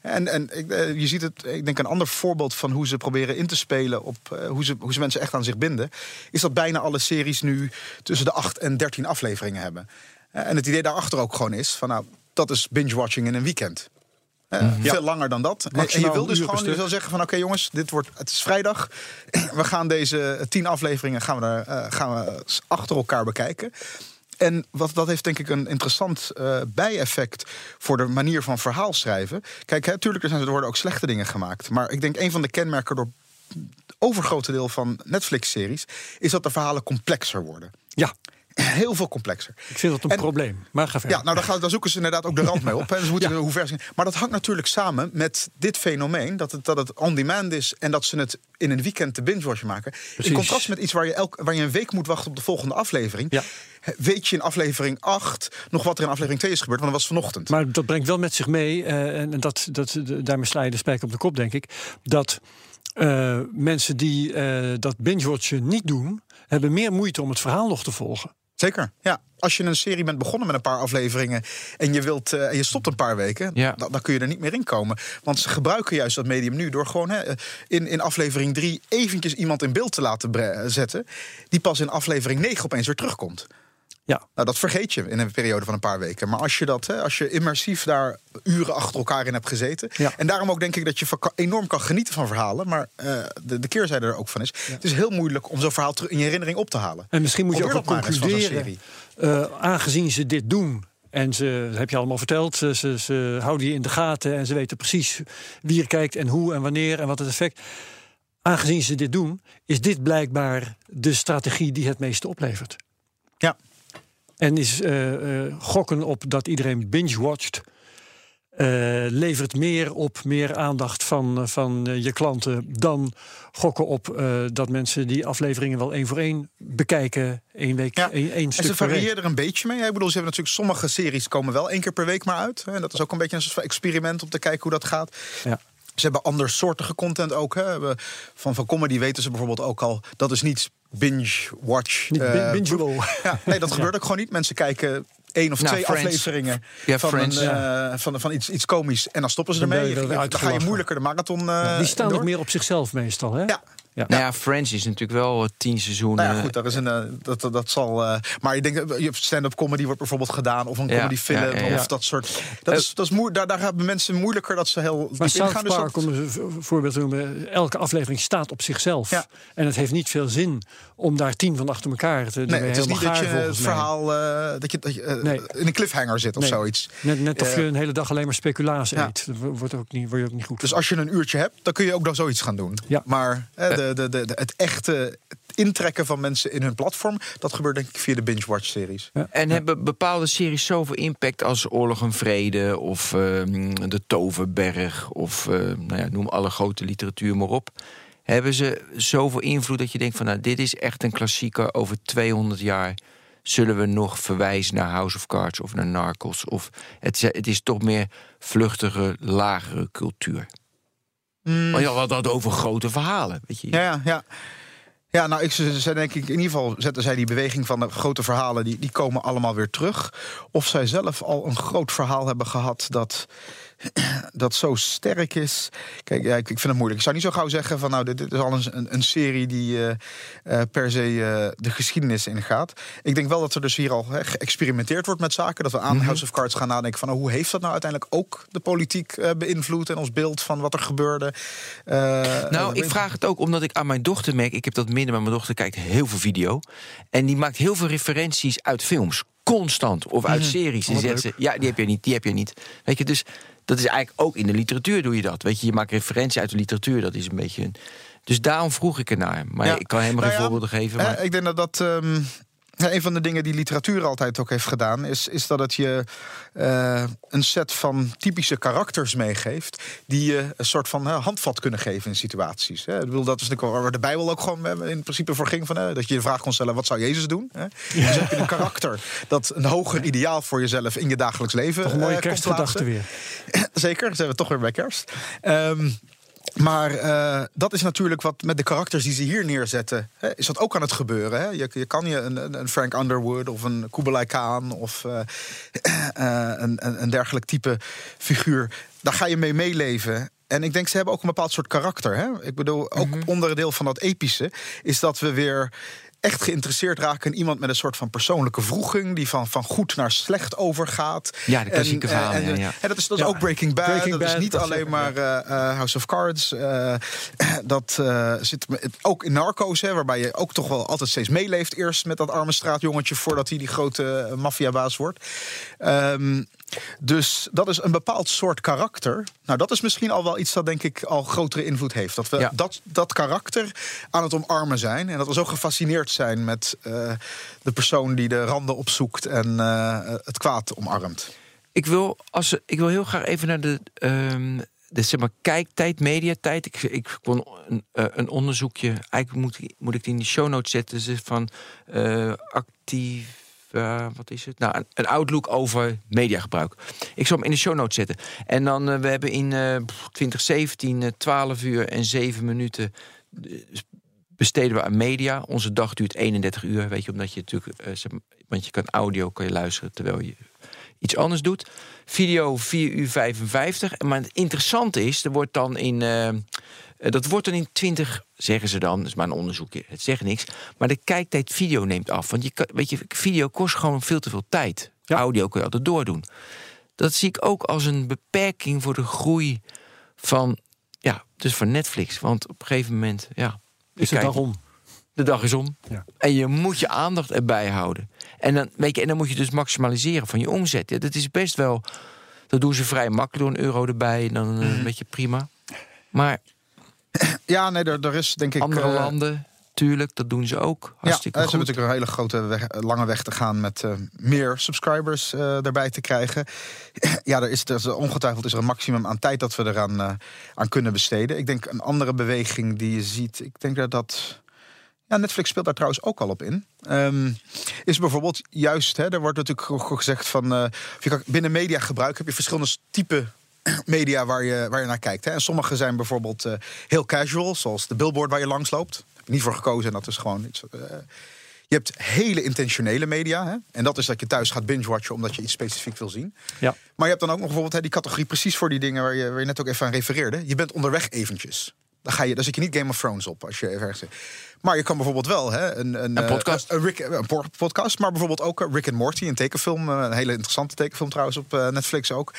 En, en uh, je ziet het, ik denk een ander voorbeeld van hoe ze proberen in te spelen op hoe, ze, hoe ze mensen echt aan zich binden, is dat bijna alle series nu tussen de 8 en 13 afleveringen hebben. En het idee daarachter ook gewoon is: van nou, dat is binge-watching in een weekend. Uh, Veel langer dan dat. en je wil dus gewoon je wil zeggen van oké jongens, dit wordt, het is vrijdag. We gaan deze tien afleveringen gaan we, er, uh, gaan we achter elkaar bekijken. En wat, dat heeft denk ik een interessant uh, bijeffect voor de manier van verhaal schrijven. Kijk, natuurlijk er worden ook slechte dingen gemaakt. Maar ik denk een van de kenmerken door het overgrote deel van Netflix-series... is dat de verhalen complexer worden. Ja heel veel complexer. Ik vind dat een probleem. Maar ga verder. Ja, nou, daar, daar zoeken ze inderdaad ook de rand mee op. Hè. Ze moeten ja. hoe ver zijn. Maar dat hangt natuurlijk samen met dit fenomeen: dat het, dat het on-demand is en dat ze het in een weekend te binge-watchen maken. Precies. In contrast met iets waar je, elk, waar je een week moet wachten op de volgende aflevering. Ja. Weet je in aflevering 8 nog wat er in aflevering 2 is gebeurd? Want dat was vanochtend. Maar dat brengt wel met zich mee, uh, en dat, dat, daarmee sla je de spijker op de kop, denk ik. Dat uh, mensen die uh, dat binge-watchen niet doen, hebben meer moeite om het verhaal nog te volgen. Zeker, ja. Als je een serie bent begonnen met een paar afleveringen en je, wilt, uh, je stopt een paar weken, ja. dan, dan, kun je er niet meer in komen. Want ze gebruiken juist dat medium nu door gewoon hè, in, in aflevering 3 eventjes iemand in beeld te laten zetten, die pas in aflevering 9 opeens weer terugkomt. Ja. Nou, dat vergeet je in een periode van een paar weken. Maar als je dat, hè, als je immersief daar uren achter elkaar in hebt gezeten. Ja. En daarom ook denk ik dat je enorm kan genieten van verhalen. Maar uh, de, de keerzijde er ook van is. Het is heel moeilijk om zo'n verhaal in je herinnering op te halen. En misschien moet je ook wel concluderen. Uh, aangezien ze dit doen. En ze, dat heb je allemaal verteld, ze, ze, ze houden je in de gaten en ze weten precies wie er kijkt en hoe en wanneer en wat het effect. Aangezien ze dit doen, is dit blijkbaar de strategie die het meeste oplevert. Ja, en is uh, uh, gokken op dat iedereen binge-watcht. eh, levert meer op, meer aandacht van, eh, van eh, je klanten dan gokken op eh, dat mensen die afleveringen wel één voor één bekijken, één week, Ja, één, één En stuk ze variëren er een beetje mee. Ik bedoel, ze hebben natuurlijk sommige series komen wel één keer per week maar uit. En dat is ook een beetje een soort van experiment om te kijken hoe dat gaat. Ja. Ze hebben andersoortige content ook. Hè. Van, van comedy weten ze bijvoorbeeld ook al. Dat is niet binge-watch. Niet eh. Ja, nee, dat gebeurt ook gewoon niet. Mensen kijken één of Nou, twee Friends. afleveringen Ja, van, Friends. een, eh, van, van iets, iets komisch. En dan stoppen ze Dan ermee. je er dan ga je moeilijker de marathon eh, Die staan door. ook meer op zichzelf meestal. Hè? Ja. Ja. Nou ja, Friends is natuurlijk wel eh, tien seizoenen. Nou ja, goed, dat, is een, eh, dat, dat, dat zal. eh, maar ik denk, dat je stand-up comedy wordt bijvoorbeeld gedaan, of een Ja, comedy film, ja, ja, ja. of dat soort. Dat is, dat is moe, daar, daar hebben mensen moeilijker dat ze heel. Maar South dus Park, dat- om een voorbeeld te noemen, elke aflevering staat op zichzelf. Ja. En het heeft niet veel zin om daar tien van achter elkaar te Nee, het is niet dat je het verhaal dat je, dat je Nee. in een cliffhanger zit of Nee. zoiets. Net, net of je een hele dag alleen maar speculatie Ja. eet. Daar wordt, ook niet, word je ook niet goed Dus van. als je een uurtje hebt, dan kun je ook nog zoiets gaan doen. Ja. Maar de, de, het echte intrekken van mensen in hun platform, dat gebeurt denk ik via de binge-watch-series. En hebben bepaalde series zoveel impact als Oorlog en Vrede of ehm, De Toverberg of eh, nou ja, noem alle grote literatuur maar op. Hebben ze zoveel invloed dat je denkt van nou, dit is echt een klassieker over 200 jaar. Zullen we nog verwijzen naar House of Cards of naar Narcos? Of het, het is toch meer vluchtige, lagere cultuur. Maar ja, wat dat over grote verhalen. Weet je. Ja, ja, ja. Ja, nou, ik, ze ze denk ik, in ieder geval zetten zij die beweging van de grote verhalen, die, die komen allemaal weer terug. Of zij zelf al een groot verhaal hebben gehad dat, dat zo sterk is. Kijk, ja, ik, ik vind het moeilijk. Ik zou niet zo gauw zeggen van, nou, dit, dit is al een, een, serie die eh, eh, per se eh, de geschiedenis ingaat. Ik denk wel dat er dus hier al hè, geëxperimenteerd wordt met zaken. Dat we aan House of Cards gaan nadenken van, oh, hoe heeft dat nou uiteindelijk ook de politiek beïnvloed en ons beeld van wat er gebeurde. Nou, ik vraag het ook omdat ik aan mijn dochter merk... ik heb dat minder, maar mijn dochter kijkt heel veel video... en die maakt heel veel referenties uit films. Constant. Of uit series. En Wat zegt ze, ja, die heb je niet, die heb je niet. Weet je, dus dat is eigenlijk ook in de literatuur doe je dat. Weet je, je maakt referentie uit de literatuur. Dat is een beetje... Een, dus daarom vroeg ik ernaar. Maar Ja. ik kan helemaal Nou geen ja, voorbeelden geven. eh, Maar... ik denk dat dat. ehm, ja, een van de dingen die literatuur altijd ook heeft gedaan, is, is dat het je eh, een set van typische karakters meegeeft. die je een soort van handvat kunnen geven in situaties. Hè. Ik bedoel, dat is natuurlijk waar de Bijbel ook gewoon in principe voor ging: van, dat je de vraag kon stellen: wat zou Jezus doen? Hè? Dus heb je een karakter dat een hoger ideaal voor jezelf in je dagelijks leven. Toch een mooie eh, kerstgedachte weer. Zeker, zijn we toch weer bij kerst. Ehm, maar eh, dat is natuurlijk wat met de karakters die ze hier neerzetten, hè, is dat ook aan het gebeuren. Hè? Je, je kan je een, een- Frank Underwood of een Kublai Khan of eh, eh, een, een, dergelijk type figuur, daar ga je mee meeleven. En ik denk, ze hebben ook een bepaald soort karakter. Hè? Ik bedoel, ook onderdeel van dat epische is dat we weer echt geïnteresseerd raken in iemand met een soort van persoonlijke vroeging, die van, van goed naar slecht overgaat. Ja, de klassieke En, eh, verhalen, en, ja, ja. en dat is, dat is Ja. ook Breaking Bad. Breaking dat is niet dat alleen maar eh, House of Cards. eh, dat eh, zit ook in Narcos, hè, waarbij je ook toch wel altijd steeds meeleeft. Eerst met dat arme straatjongetje voordat hij die grote maffiabaas wordt. Ehm, dus dat is een bepaald soort karakter. Nou, dat is misschien al wel iets dat denk ik al grotere invloed heeft. Dat we Ja. dat, dat karakter aan het omarmen zijn. En dat we zo gefascineerd zijn met eh, de persoon die de randen opzoekt en eh, het kwaad omarmt. Ik wil, als, ik wil heel graag even naar de, ehm, de zeg maar, kijktijd, mediatijd. Ik, ik kon een, eh, een onderzoekje. Eigenlijk moet, ik- moet ik die in de show notes zetten. Dus van actief. Eh, wat is het? Nou, een, outlook over mediagebruik. Ik zal hem in de show notes zetten. En dan, eh, we hebben in eh, 2017 eh, 12 uur en 7 minuten besteden we aan media. Onze dag duurt 31 uur, weet je, omdat je natuurlijk, want je kan audio kan je luisteren terwijl je iets anders doet. Video 4 uur 55. Maar het interessante is, er wordt dan in. Eh, dat wordt dan in 20, zeggen ze dan, dat is maar een onderzoekje, het zegt niks. Maar de kijktijd video neemt af. Want je, weet je, video kost gewoon veel te veel tijd. Ja. Audio kun je altijd doordoen. Dat zie ik ook als een beperking voor de groei van, ja, dus van Netflix. Want op een gegeven moment, ja. Is het kijkt- daarom? de dag is om. Ja. En je moet je aandacht erbij houden. En dan, weet je, en dan moet je dus maximaliseren van je omzet. Ja, dat is best wel. Dat doen ze vrij makkelijk door een euro erbij. En dan eh, een beetje prima. Maar Ja, nee, er, er is denk ik. andere eh, landen. tuurlijk, dat doen ze ook. Hartstikke ja, ze goed. hebben natuurlijk een hele grote weg, lange weg te gaan met uh, meer subscribers uh, erbij te krijgen. ja, er is, er is, ongetwijfeld is er een maximum aan tijd dat we eraan uh, aan kunnen besteden. Ik denk een andere beweging die je ziet, ik denk dat dat. Ja, Netflix speelt daar trouwens ook al op in. Um, is bijvoorbeeld juist, hè, er wordt natuurlijk gezegd van. binnen mediagebruik heb je verschillende typen media waar je, waar je naar kijkt. Hè. En sommige zijn bijvoorbeeld uh, heel casual, zoals de billboard waar je langs loopt. Daar heb ik niet voor gekozen en dat is gewoon iets. Uh, je hebt hele intentionele media. Hè? En dat is dat je thuis gaat binge-watchen omdat je iets specifiek wil zien. Ja. Maar je hebt dan ook nog bijvoorbeeld hè, die categorie precies voor die dingen waar je, waar je net ook even aan refereerde. Je bent onderweg eventjes. Dan, ga je, dan zit je niet Game of Thrones op als je even ergens. Maar je kan bijvoorbeeld wel hè, een, een, een podcast. Een, Rick, een podcast, maar bijvoorbeeld ook Rick and Morty, een tekenfilm. Een hele interessante tekenfilm trouwens op Netflix ook.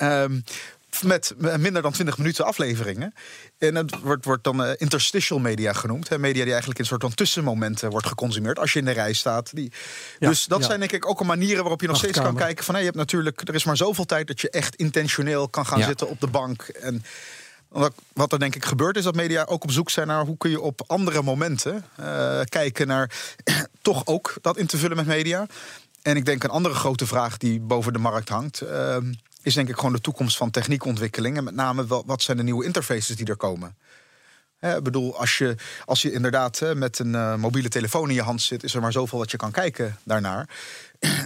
um, met minder dan 20 minuten afleveringen. En het wordt, wordt dan uh, interstitial media genoemd. Hè? Media die eigenlijk in een soort van tussenmomenten wordt geconsumeerd. Als je in de rij staat. Die... Ja, dus dat ja. zijn denk ik ook een manieren waarop je nog steeds kan kijken. Van, hey, je hebt natuurlijk, er is maar zoveel tijd dat je echt intentioneel kan gaan ja. zitten op de bank. En wat er denk ik gebeurt is dat media ook op zoek zijn naar hoe kun je op andere momenten uh, kijken naar toch ook dat in te vullen met media. En ik denk een andere grote vraag die boven de markt hangt. Uh, is denk ik gewoon de toekomst van techniekontwikkeling. En met name wat zijn de nieuwe interfaces die er komen. Ik bedoel, als je, als je inderdaad hè, met een mobiele telefoon in je hand zit, is er maar zoveel dat je kan kijken daarnaar.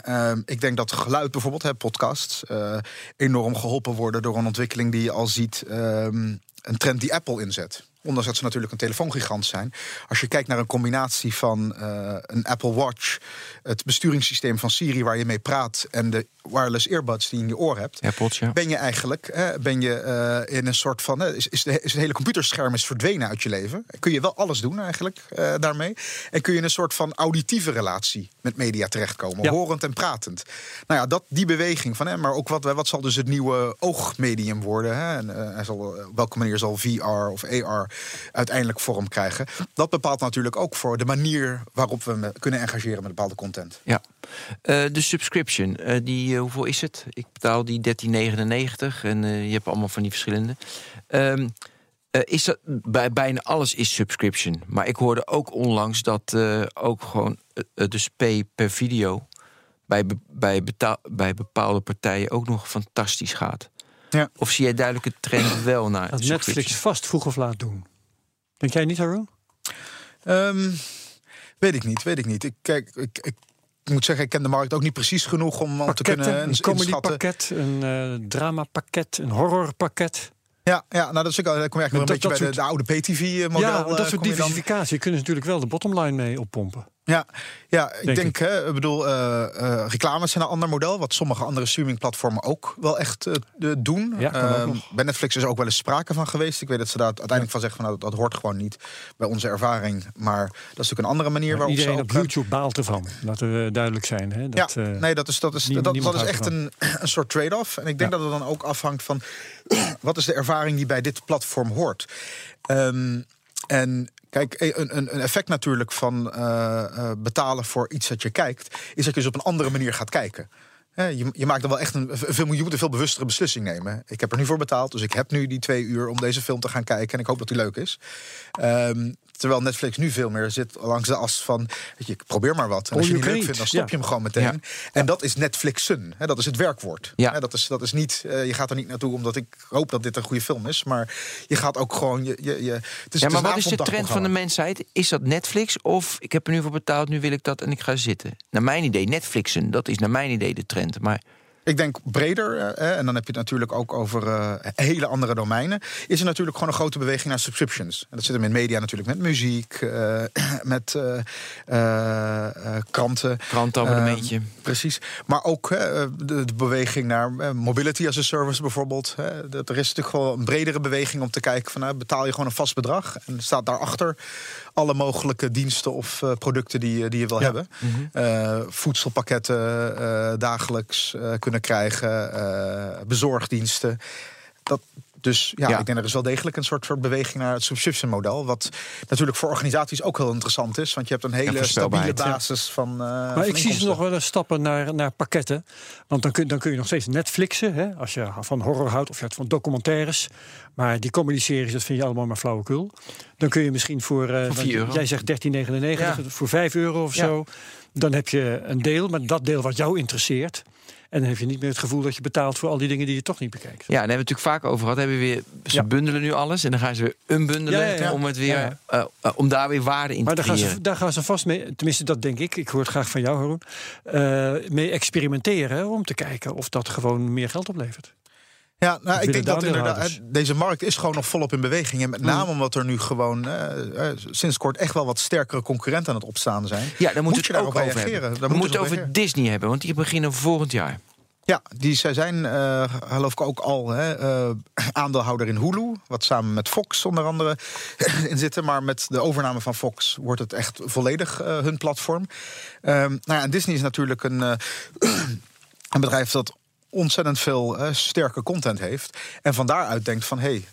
Uh, ik denk dat geluid bijvoorbeeld, hè, podcasts, uh, enorm geholpen worden door een ontwikkeling die je al ziet, een trend die Apple inzet. Ondanks dat ze natuurlijk een telefoongigant zijn. Als je kijkt naar een combinatie van uh, een Apple Watch, het besturingssysteem van Siri waar je mee praat en de wireless earbuds die je in je oor hebt, AirPods, ja. ben je eigenlijk hè, ben je, uh, in een soort van. Is, is, de, is het hele computerscherm is verdwenen uit je leven. Kun je wel alles doen eigenlijk uh, daarmee. En kun je in een soort van auditieve relatie met media terechtkomen, ja. horend en pratend. Nou ja, dat, die beweging van, hè, maar ook wat, wat zal dus het nieuwe oogmedium worden? Hè? En, zal, op welke manier zal VR of AR uiteindelijk vorm krijgen? Dat bepaalt natuurlijk ook voor de manier waarop we kunnen engageren met bepaalde content. Ja, de subscription, die hoeveel is het? Ik betaal die 13,99 en je hebt allemaal van die verschillende. Uh, is dat, bij bijna alles is subscription. Maar ik hoorde ook onlangs dat ook gewoon dus pay per video bij, bij, betaal, bij bepaalde partijen ook nog fantastisch gaat. Ja. Of zie jij duidelijk een trend wel naar dat Netflix vast vroeg of laat doen? Denk jij niet, Haroon? Um, weet ik niet, weet ik niet. Ik, kijk, ik, ik ik moet zeggen, ik ken de markt ook niet precies genoeg om al te kunnen een comedypakket, een uh, dramapakket, een horrorpakket. Ja, ja, nou dat is ook, dan kom je eigenlijk wel een beetje bij soort... de, de, oude PTV-model. Ja, dat soort diversificatie kunnen ze natuurlijk wel de bottomline mee oppompen. Ja, ja ik denk, denk ik. Hè, ik bedoel, uh, uh, reclames zijn een ander model, wat sommige andere streamingplatformen ook wel echt uh, doen. Ja, uh, bij Netflix is er ook wel eens sprake van geweest. Ik weet dat ze daar uiteindelijk van zeggen van nou, dat, dat hoort gewoon niet bij onze ervaring. Maar dat is natuurlijk een andere manier maar waarop iedereen ze op YouTube baalt ervan. Laten we duidelijk zijn. Hè? Dat, ja, nee, dat is, dat is, dat, dat is echt een, een soort trade-off. En ik denk ja. dat het dan ook afhangt van wat is de ervaring die bij dit platform hoort. Um, en Kijk, een, een effect natuurlijk van uh, uh, betalen voor iets dat je kijkt, is dat je dus op een andere manier gaat kijken. Je, je, maakt dan wel echt een veel, je moet een veel bewustere beslissing nemen. Ik heb er nu voor betaald, dus ik heb nu die twee uur om deze film te gaan kijken. En ik hoop dat die leuk is. Um, terwijl Netflix nu veel meer zit langs de as van... Weet je, ik probeer maar wat. En als je het niet leuk vindt, dan stop je hem gewoon meteen. Ja. En dat is Netflixen. Hè, dat is het werkwoord. Ja. Hè, dat, is, dat is niet... Uh, je gaat er niet naartoe omdat ik hoop dat dit een goede film is. Maar je gaat ook gewoon... Je, je, je, het is, ja, maar het is wat is de trend van de mensheid? Is dat Netflix of ik heb er nu voor betaald, nu wil ik dat en ik ga zitten? Naar mijn idee, Netflixen, dat is naar mijn idee de trend. Maar... Ik denk breder, eh, en dan heb je het natuurlijk ook over uh, hele andere domeinen. Is er natuurlijk gewoon een grote beweging naar subscriptions. En dat zit hem in media natuurlijk met muziek, uh, met kranten. Krantenabonnementje. precies. Maar ook de, de, beweging naar mobility as a service bijvoorbeeld. Dat, er is natuurlijk gewoon een bredere beweging om te kijken van nou, betaal je gewoon een vast bedrag. En staat daarachter alle mogelijke diensten of uh, producten die, die je wil ja. hebben. Mm -hmm. voedselpakketten dagelijks kunnen krijgen, bezorgdiensten. Dat, Dus ja, Ja. ik denk er is wel degelijk een soort, soort beweging naar het subscription model. Wat natuurlijk voor organisaties ook heel interessant is. Want je hebt een hele stabiele ja. basis van. eh, Maar van ik zie ze nog wel eens stappen naar, naar pakketten. Want dan kun, dan kun je nog steeds Netflixen. Hè, als je van horror houdt of je houdt van documentaires. Maar die comedy-series, dat vind je allemaal maar flauwekul. Dan kun je misschien voor... eh, Voor want 4 euro. Jij zegt 13,99. Ja. Voor 5 euro of Ja. zo. Dan heb je een deel, maar dat deel wat jou interesseert. En dan heb je niet meer het gevoel dat je betaalt voor al die dingen die je toch niet bekijkt. Ja, daar hebben we het natuurlijk vaak over gehad. Hebben we weer, ze Ja. bundelen nu alles en dan gaan ze weer unbundelen Ja, ja, ja. om het weer, eh, eh, om daar weer waarde in Maar te creëren. ze, daar gaan ze vast mee, tenminste dat denk ik, ik hoor het graag van jou Haroon, eh, mee experimenteren hè, om te kijken of dat gewoon meer geld oplevert. Ja, nou, ik denk dat inderdaad, hè, deze markt is gewoon nog volop in beweging. En met Mm. name omdat er nu gewoon eh, eh, sinds kort echt wel wat sterkere concurrenten aan het opstaan zijn. Ja, daar Moet je het ook over reageren? hebben. Daar we moeten het over Disney hebben, want die beginnen volgend jaar. Ja, die, zij zijn eh, geloof ik ook al hè, eh, aandeelhouder in Hulu. Wat samen met Fox onder andere in zitten. Maar met de overname van Fox wordt het echt volledig eh, hun platform. Ehm, nou ja, en Disney is natuurlijk een, eh, een bedrijf dat ontzettend veel eh, sterke content heeft. En van daaruit denkt van... Hey,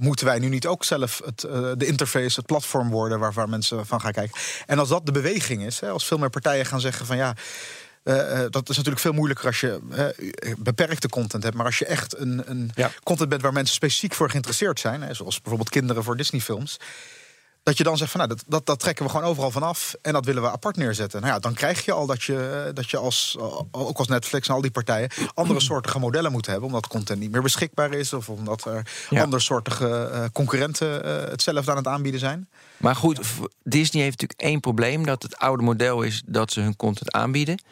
Moeten wij nu niet ook zelf het, eh, de interface, het platform worden waar, waar mensen van gaan kijken? En als dat de beweging is, hè, als veel meer partijen gaan zeggen van ja, eh, dat is natuurlijk veel moeilijker als je eh, beperkte content hebt. Maar als je echt een, een Ja. content bent waar mensen specifiek voor geïnteresseerd zijn, hè, zoals bijvoorbeeld kinderen voor Disney-films. Dat je dan zegt van nou, dat, dat, dat trekken we gewoon overal vanaf en dat willen we apart neerzetten. Nou ja, dan krijg je al dat je, eh, dat je als, ook als Netflix en al die partijen andere soortige modellen moeten hebben. Omdat content niet meer beschikbaar is of omdat er Ja. andersoortige eh, concurrenten eh, hetzelfde aan het aanbieden zijn. Maar goed, Disney heeft natuurlijk één probleem. Dat het oude model is dat ze hun content aanbieden.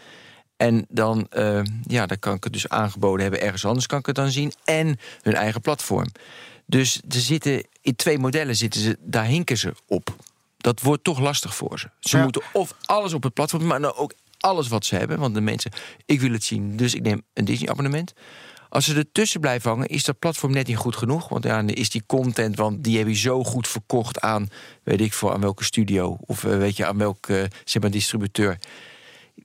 En dan, eh, ja, dan kan ik het dus aangeboden hebben. Ergens anders kan ik het dan zien. En hun eigen platform. Dus er zitten in twee modellen zitten ze, daar hinken ze op. Dat wordt toch lastig voor ze. Ze Ja. moeten of alles op het platform, maar dan ook alles wat ze hebben. Want de mensen, ik wil het zien, dus ik neem een Disney-abonnement. Als ze ertussen blijven hangen, is dat platform net niet goed genoeg. Want ja, is die content, want die heb je zo goed verkocht aan, weet ik veel, aan welke studio. Of eh, weet je, aan welke eh, zeg maar, distributeur.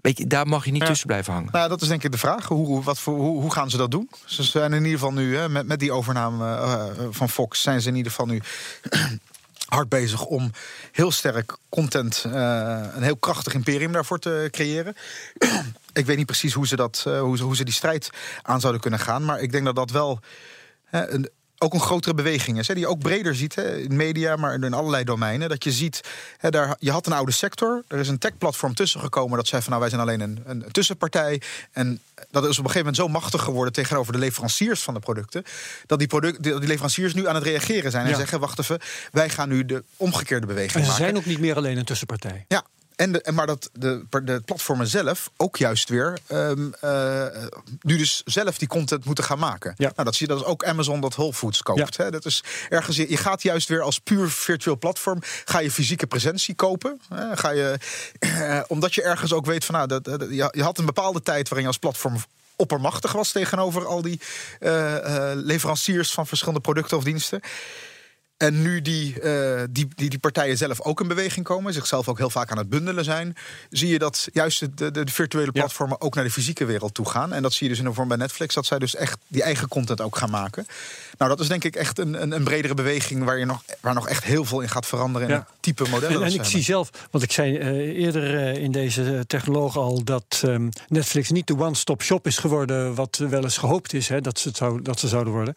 Weet je, daar mag je niet Ja. tussen blijven hangen. Nou, dat is denk ik de vraag. Hoe, hoe- wat voor, hoe, hoe gaan ze dat doen? Ze zijn in ieder geval nu, hè, met, met die overname eh, van Fox, zijn ze in ieder geval nu hard bezig om heel sterk content, eh, een heel krachtig imperium daarvoor te creëren. ik weet niet precies hoe ze, dat, eh, hoe, ze, hoe ze die strijd aan zouden kunnen gaan. Maar ik denk dat dat wel hè, een, ook een grotere beweging is. Hè, die je ook breder ziet hè, in media, maar in allerlei domeinen. Dat je ziet, hè, daar, je had een oude sector. Er is een tech-platform tussen gekomen dat zei van nou wij zijn alleen een, een tussenpartij. En dat is op een gegeven moment zo machtig geworden tegenover de leveranciers van de producten. Dat die, product, die die leveranciers nu aan het reageren zijn en Ja. zeggen: wacht even, wij gaan nu de omgekeerde beweging En ze maken. zijn ook niet meer alleen een tussenpartij. Ja. En de, maar dat de, de platformen zelf ook juist weer ehm, eh, nu dus zelf die content moeten gaan maken. Ja. Nou, dat zie je dat is ook Amazon dat Whole Foods koopt. Hè? Dat is ergens, je je gaat juist weer als puur virtueel platform, ga je fysieke presentie kopen. Hè? Ga je, eh, omdat je ergens ook weet van nou, dat, dat- je je had een bepaalde tijd waarin je als platform oppermachtig was tegenover al die eh, leveranciers van verschillende producten of diensten. En nu die, eh, die, die, die partijen zelf ook in beweging komen, zichzelf ook heel vaak aan het bundelen zijn, zie je dat juist de, de, de virtuele Ja. platformen ook naar de fysieke wereld toe gaan. En dat zie je dus in de vorm bij Netflix, dat zij dus echt die eigen content ook gaan maken. Nou, dat is denk ik echt een, een, een bredere beweging waar, je nog, waar nog echt heel veel in gaat veranderen in Ja. type modellen. En, en ik zie zelf, want ik zei eh, eerder eh, in deze technoloog al dat ehm, Netflix niet de one-stop shop is geworden, wat wel eens gehoopt is hè, dat, ze het zou, dat ze zouden worden.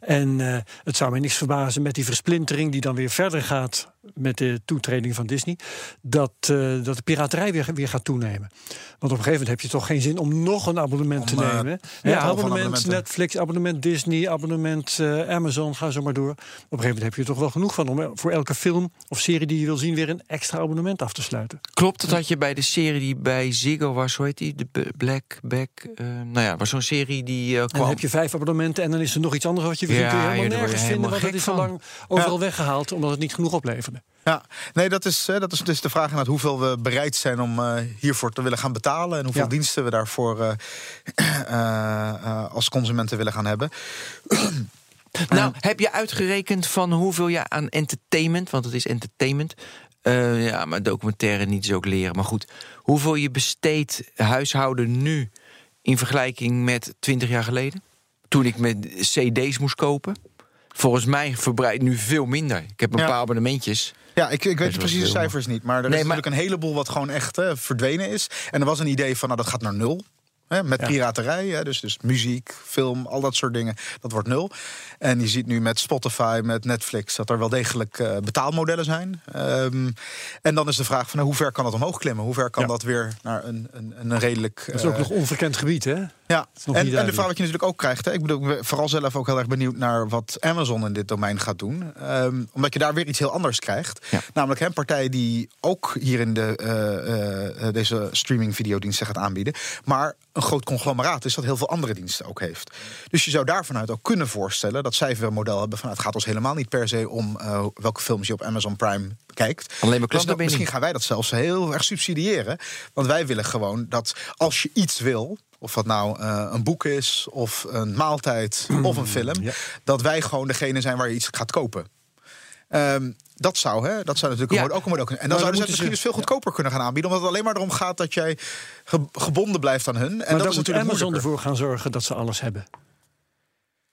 En het zou mij niks verbazen met die versplintering die dan weer verder gaat met de toetreding van Disney, dat, eh, dat de piraterij weer, weer gaat toenemen. Want op een gegeven moment heb je toch geen zin om nog een abonnement Om, te eh, nemen. ja, abonnement. Netflix, abonnement Disney, abonnement eh, Amazon, ga zo maar door. Op een gegeven moment heb je er toch wel genoeg van om voor elke film of serie die je wil zien weer een extra abonnement af te sluiten. Klopt het dat je bij de serie die bij Ziggo was, hoe heet die? De Black Back. eh, nou ja, was zo'n serie die eh, En kwam. dan heb je vijf abonnementen en dan is er nog iets anders wat je vindt. Ja, kun je ja, helemaal je nergens vinden, want het is van. lang overal weggehaald omdat het niet genoeg Ja, nee, dat is, hè, dat is dus de vraag hoeveel we bereid zijn om eh, hiervoor te willen gaan betalen. En hoeveel Ja. diensten we daarvoor eh, eh, eh, als consumenten willen gaan hebben. Nou, heb je uitgerekend van hoeveel je aan entertainment, want het is entertainment. eh, ja, maar documentaire niet is ook leren. Maar goed, hoeveel je besteedt huishouden nu in vergelijking met 20 jaar geleden? Toen ik met CD's moest kopen. Volgens mij verbreidt nu veel minder. Ik heb een Ja. paar abonnementjes. Ja, ik, ik weet de precieze cijfers niet. Maar er Nee, is maar- natuurlijk een heleboel wat gewoon echt eh, verdwenen is. En er was een idee van, nou, dat gaat naar nul. Hè, met Ja. piraterij, hè, dus, dus muziek, film, al dat soort dingen. Dat wordt nul. En je ziet nu met Spotify, met Netflix... dat er wel degelijk eh, betaalmodellen zijn. Ehm, en dan is de vraag van, nou, hoe ver kan dat omhoog klimmen? Hoe ver kan Ja. dat weer naar een, een, een redelijk... Dat is ook eh, nog onverkend gebied, hè? Ja, en, de vraag wat je natuurlijk ook krijgt. Hè, ik bedoel, ik ben vooral zelf ook heel erg benieuwd naar wat Amazon in dit domein gaat doen. Ehm, omdat je daar weer iets heel anders krijgt. Ja. Namelijk een partij die ook hier in de, eh, eh, deze streaming videodiensten gaat aanbieden. Maar een groot conglomeraat is dat heel veel andere diensten ook heeft. Dus je zou daar vanuit ook kunnen voorstellen dat zij weer een model hebben van nou, het gaat ons helemaal niet per se om eh, welke films je op Amazon Prime kijkt. Alleen maar Dus dat, misschien gaan wij dat zelfs heel erg subsidiëren. Want wij willen gewoon dat als je iets wil. Of dat nou eh, een boek is, of een maaltijd, of een film. ja. Dat wij gewoon degene zijn waar je iets gaat kopen. Ehm, dat zou, hè, dat zou natuurlijk Ja. ook een model kunnen. En dan zouden ze het misschien ze- dus veel goedkoper kunnen gaan aanbieden. Omdat het alleen maar erom gaat dat jij ge- gebonden blijft aan hun. En maar dat dan is moet natuurlijk Amazon moeilijker. ervoor gaan zorgen dat ze alles hebben.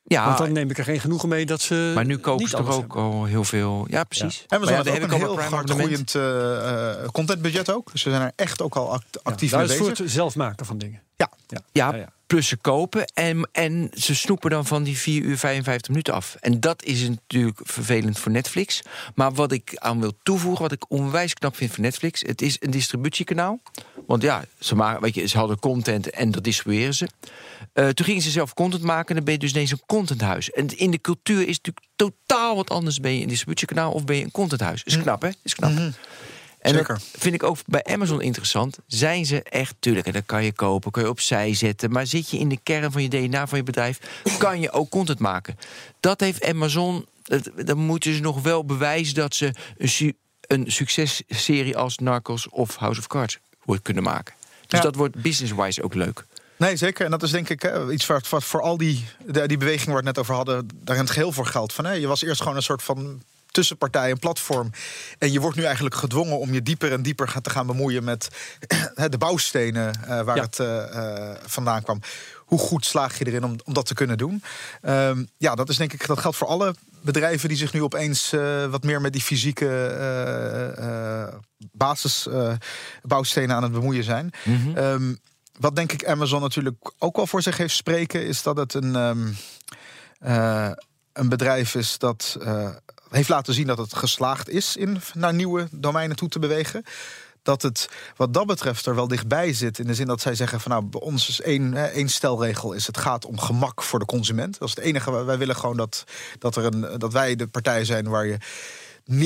Ja, Want dan neem ik er geen genoegen mee dat ze maar nu kopen ze toch ook hebben. al heel veel. Ja, precies. Amazon Maar ja, heeft dan ook een heel hard groeiend eh, eh, contentbudget ook. Dus ze zijn er echt ook al act- actief Ja, mee dat is voor bezig. het zelf maken van dingen. Ja. Ja, Ja, Ja, ja. Plus ze kopen en, en ze snoepen dan van die 4 uur 55 minuten af. En dat is natuurlijk vervelend voor Netflix. Maar wat ik aan wil toevoegen, wat ik onwijs knap vind van Netflix... het is een distributiekanaal. Want ja, ze, maken, weet je, ze hadden content en dat distribueren ze. Eh, toen gingen ze zelf content maken en dan ben je dus ineens een contenthuis. En in de cultuur is het natuurlijk totaal wat anders. Ben je een distributiekanaal of ben je een contenthuis? Is knap, hè? Is knap. En Zeker. dat vind ik ook bij Amazon interessant. Zijn ze echt, tuurlijk, en dat kan je kopen, kan je opzij zetten. Maar zit je in de kern van je DNA van je bedrijf, kan je ook content maken. Dat heeft Amazon, dan moeten ze nog wel bewijzen dat ze een, su- een successerie als Narcos of House of Cards kunnen maken. Dus Ja. dat wordt business-wise ook leuk. Nee, zeker. En dat is denk ik hè, iets wat, wat voor al die, de, die bewegingen waar we het net over hadden, daar in het geheel voor geldt. Van, hè, je was eerst gewoon een soort van tussenpartij, een platform. En je wordt nu eigenlijk gedwongen om je dieper en dieper te gaan bemoeien met de bouwstenen eh, waar Ja. het eh, eh, vandaan kwam. Hoe goed slaag je erin om, om dat te kunnen doen? Ehm, ja, dat is denk ik, dat geldt voor alle bedrijven die zich nu opeens wat meer met die fysieke basisbouwstenen aan het bemoeien zijn. Ehm, wat denk ik Amazon natuurlijk ook wel voor zich heeft spreken, is dat het een, ehm, eh, een bedrijf is dat heeft laten zien dat het geslaagd is in naar nieuwe domeinen toe te bewegen. Dat het wat dat betreft er wel dichtbij zit. In de zin dat zij zeggen van nou, bij ons is één, hè, één stelregel is het gaat om gemak voor de consument. Dat is het enige. Wij- Wij willen gewoon dat, dat, er een, dat wij de partij zijn waar je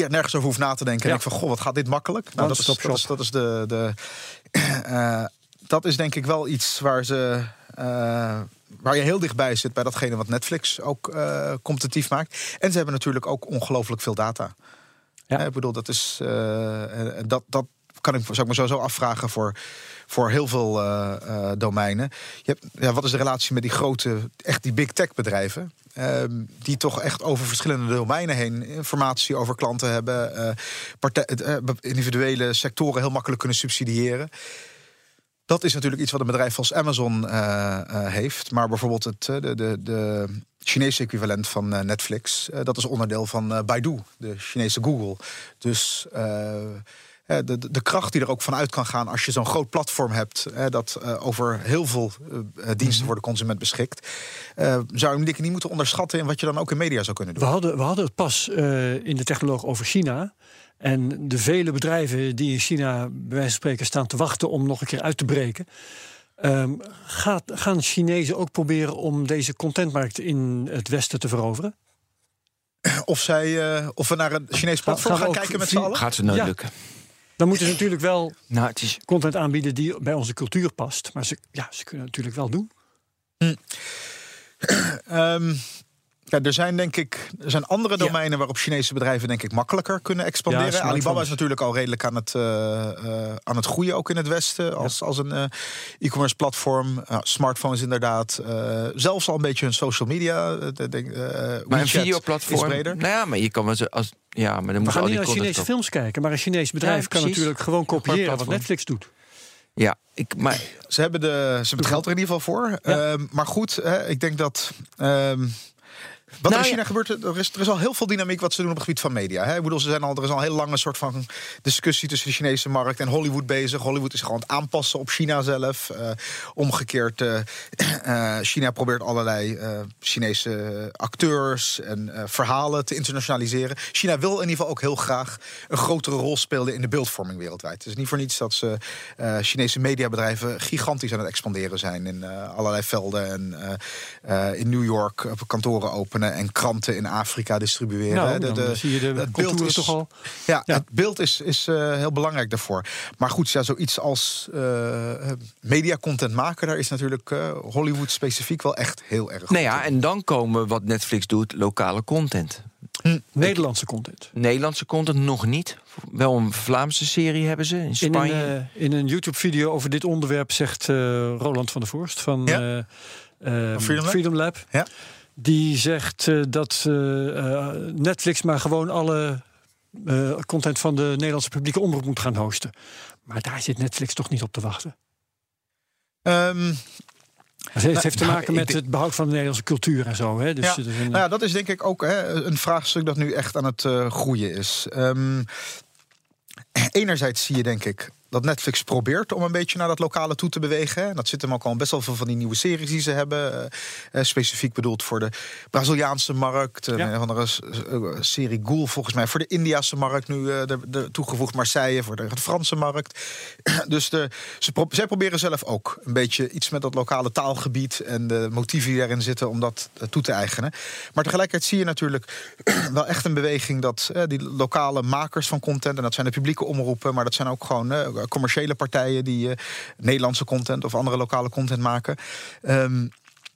nergens over hoeft na te denken. En ik van goh, wat gaat dit makkelijk? Nou, dat, is, dat, is, dat is de. de eh, dat is denk ik wel iets waar ze. eh, waar je heel dichtbij zit bij datgene wat Netflix ook eh, competitief maakt. En ze hebben natuurlijk ook ongelooflijk veel data. Ja. Ik bedoel, dat is. eh, dat, dat kan ik, zou ik me sowieso afvragen voor, voor heel veel eh, domeinen. Je hebt, ja, wat is de relatie met die grote, echt die big tech bedrijven? ehm, die toch echt over verschillende domeinen heen informatie over klanten hebben. partij, individuele sectoren heel makkelijk kunnen subsidiëren. Dat is natuurlijk iets wat een bedrijf als Amazon eh, eh, heeft. Maar bijvoorbeeld het eh, de, de, de Chinese equivalent van Netflix. dat is onderdeel van Baidu, de Chinese Google. Dus de, de- kracht die er ook vanuit kan gaan als je zo'n groot platform hebt. dat over heel veel diensten voor de consument beschikt. eh, zou je ik niet moeten onderschatten in wat je dan ook in media zou kunnen doen. We hadden, we hadden het pas in de technoloog over China. En de vele bedrijven die in China bij wijze van spreken staan te wachten om nog een keer uit te breken. Ehm, gaat, gaan Chinezen ook proberen om deze contentmarkt in het Westen te veroveren? Of, zij, eh, of we naar een Chinees platform gaan kijken met z'n allen. Gaat ze nooit Ja. lukken. Dan moeten ze natuurlijk wel Nou, het is, content aanbieden die bij onze cultuur past. Maar ze, ja, ze kunnen het natuurlijk wel doen. Ehm, ja, er zijn denk ik er zijn andere Ja. domeinen waarop Chinese bedrijven denk ik makkelijker kunnen expanderen. Ja. Alibaba is natuurlijk al redelijk aan het, eh, eh, aan het groeien, ook in het Westen, als, als een eh, e-commerce platform. Ja, smartphones inderdaad. eh, zelfs al een beetje hun social media. de- denk, eh, maar een videoplatform. Nou ja, maar je kan wel als. Ja, maar dan We moet gaan al niet die naar Chinese films kijken. Maar een Chinees bedrijf Ja, kan natuurlijk gewoon kopiëren wat. Netflix doet. Ja, ik, maar Ze hebben, de, ze hebben het geld er in ieder geval voor. Ja. Ehm, maar goed, hè, ik denk dat. ehm, Wat Nou er in China ja. gebeurt, er is, er is al heel veel dynamiek wat ze doen op het gebied van media. Hè? Ik bedoel, ze zijn al, er is al een heel lange soort van discussie tussen de Chinese markt en Hollywood bezig. Hollywood is gewoon het aanpassen op China zelf. Eh, omgekeerd, eh, eh, China probeert allerlei Chinese acteurs en verhalen te internationaliseren. China wil in ieder geval ook heel graag een grotere rol spelen in de beeldvorming wereldwijd. Het is niet voor niets dat ze Chinese mediabedrijven gigantisch aan het expanderen zijn in allerlei velden. En in New York eh, kantoren openen en kranten in Afrika distribueren. Nou. De- dan de- zie je de het contouren toch al. Ja, Ja. het beeld is, is eh, heel belangrijk daarvoor. Maar goed, ja, zoiets als eh mediacontent maken, daar is natuurlijk eh, Hollywood specifiek wel echt heel erg goed Nou ja, en dan komen wat Netflix doet, lokale content. Nederlandse content. Nederlandse content nog niet. Wel een Vlaamse serie hebben ze in In een, Spanje. eh, in een YouTube-video over dit onderwerp zegt eh, Roland van der Voorst van Ja. eh, eh, Freedom Lab? Freedom Lab. Ja. Die zegt eh, dat eh, eh, Netflix maar gewoon alle content van de Nederlandse publieke omroep moet gaan hosten. Maar daar zit Netflix toch niet op te wachten. Ehm, Het heeft- het heeft te nou, maken met het behoud van de Nederlandse cultuur en zo. Hè? Dus, Ja. een- Nou ja, dat is denk ik ook hè, een vraagstuk dat nu echt aan het groeien is. Ehm, enerzijds zie je denk ik dat Netflix probeert om een beetje naar dat lokale toe te bewegen. En dat zit hem ook al best wel veel van die nieuwe series die ze hebben. eh, eh, specifiek bedoeld voor de Braziliaanse markt. Eh, Ja. Een andere serie Ghoul volgens mij voor de Indiase markt nu de, de toegevoegd. Marseille voor de, de Franse markt. dus de, ze pro- zij proberen zelf ook een beetje iets met dat lokale taalgebied en de motieven die daarin zitten om dat toe te eigenen. Maar tegelijkertijd zie je natuurlijk wel echt een beweging dat die lokale makers van content, en dat zijn de publieke omroepen, maar dat zijn ook gewoon commerciële partijen die eh, Nederlandse content of andere lokale content maken. ehm,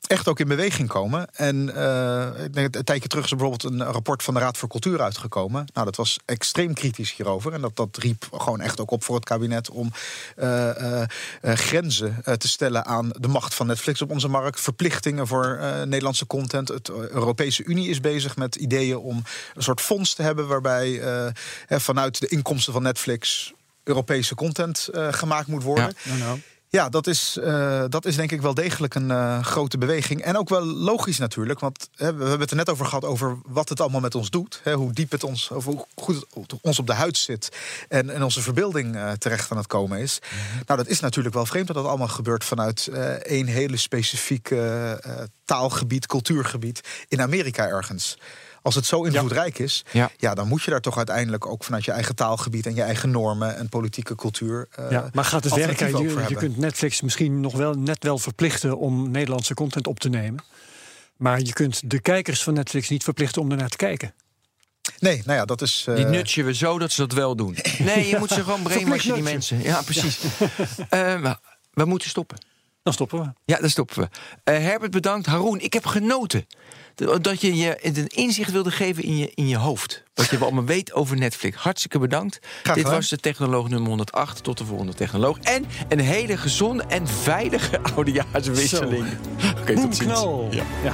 echt ook in beweging komen. En eh, denk, een tijdje terug is bijvoorbeeld een rapport van de Raad voor Cultuur uitgekomen. Nou, dat was extreem kritisch hierover. En dat, dat riep gewoon echt ook op voor het kabinet om eh, eh, eh, grenzen eh, te stellen aan de macht van Netflix op onze markt. Verplichtingen voor eh, Nederlandse content. Het eh, Europese Unie is bezig met ideeën om een soort fonds te hebben waarbij eh, eh, vanuit de inkomsten van Netflix Europese content eh, gemaakt moet worden. Ja. nou, nou. Ja, dat is, eh, dat is denk ik wel degelijk een eh, grote beweging. En ook wel logisch natuurlijk. Want hè, we hebben het er net over gehad over wat het allemaal met ons doet. Hè, hoe diep het ons, of hoe goed het ons op de huid zit. En, en onze verbeelding terecht aan het komen is. Nou, dat is natuurlijk wel vreemd dat dat allemaal gebeurt vanuit één hele specifieke taalgebied, cultuurgebied in Amerika ergens. Als het zo invloedrijk is, Ja. ja. dan moet je daar toch uiteindelijk ook vanuit je eigen taalgebied en je eigen normen en politieke cultuur. eh, Ja, maar gaat het werken? Je, je kunt Netflix misschien nog wel net wel verplichten om Nederlandse content op te nemen. Maar je kunt de kijkers van Netflix niet verplichten om ernaar te kijken. Nee, nou ja, dat is. eh, Die nutchen we zo dat ze dat wel doen. Nee, je moet ze gewoon brainwashen, die mensen. Ja, precies. Eh, maar we moeten stoppen. Dan stoppen we. Ja, daar stoppen we. Eh, Herbert, bedankt. Haroon, ik heb genoten. Dat- je je een inzicht wilde geven in je, in je hoofd. Wat je allemaal weet over Netflix. Hartstikke bedankt. Dit gedaan. was de Technoloog nummer 108. Tot de volgende Technoloog. En een hele gezonde en veilige oudejaarswisseling. Oké, tot ziens. Ja.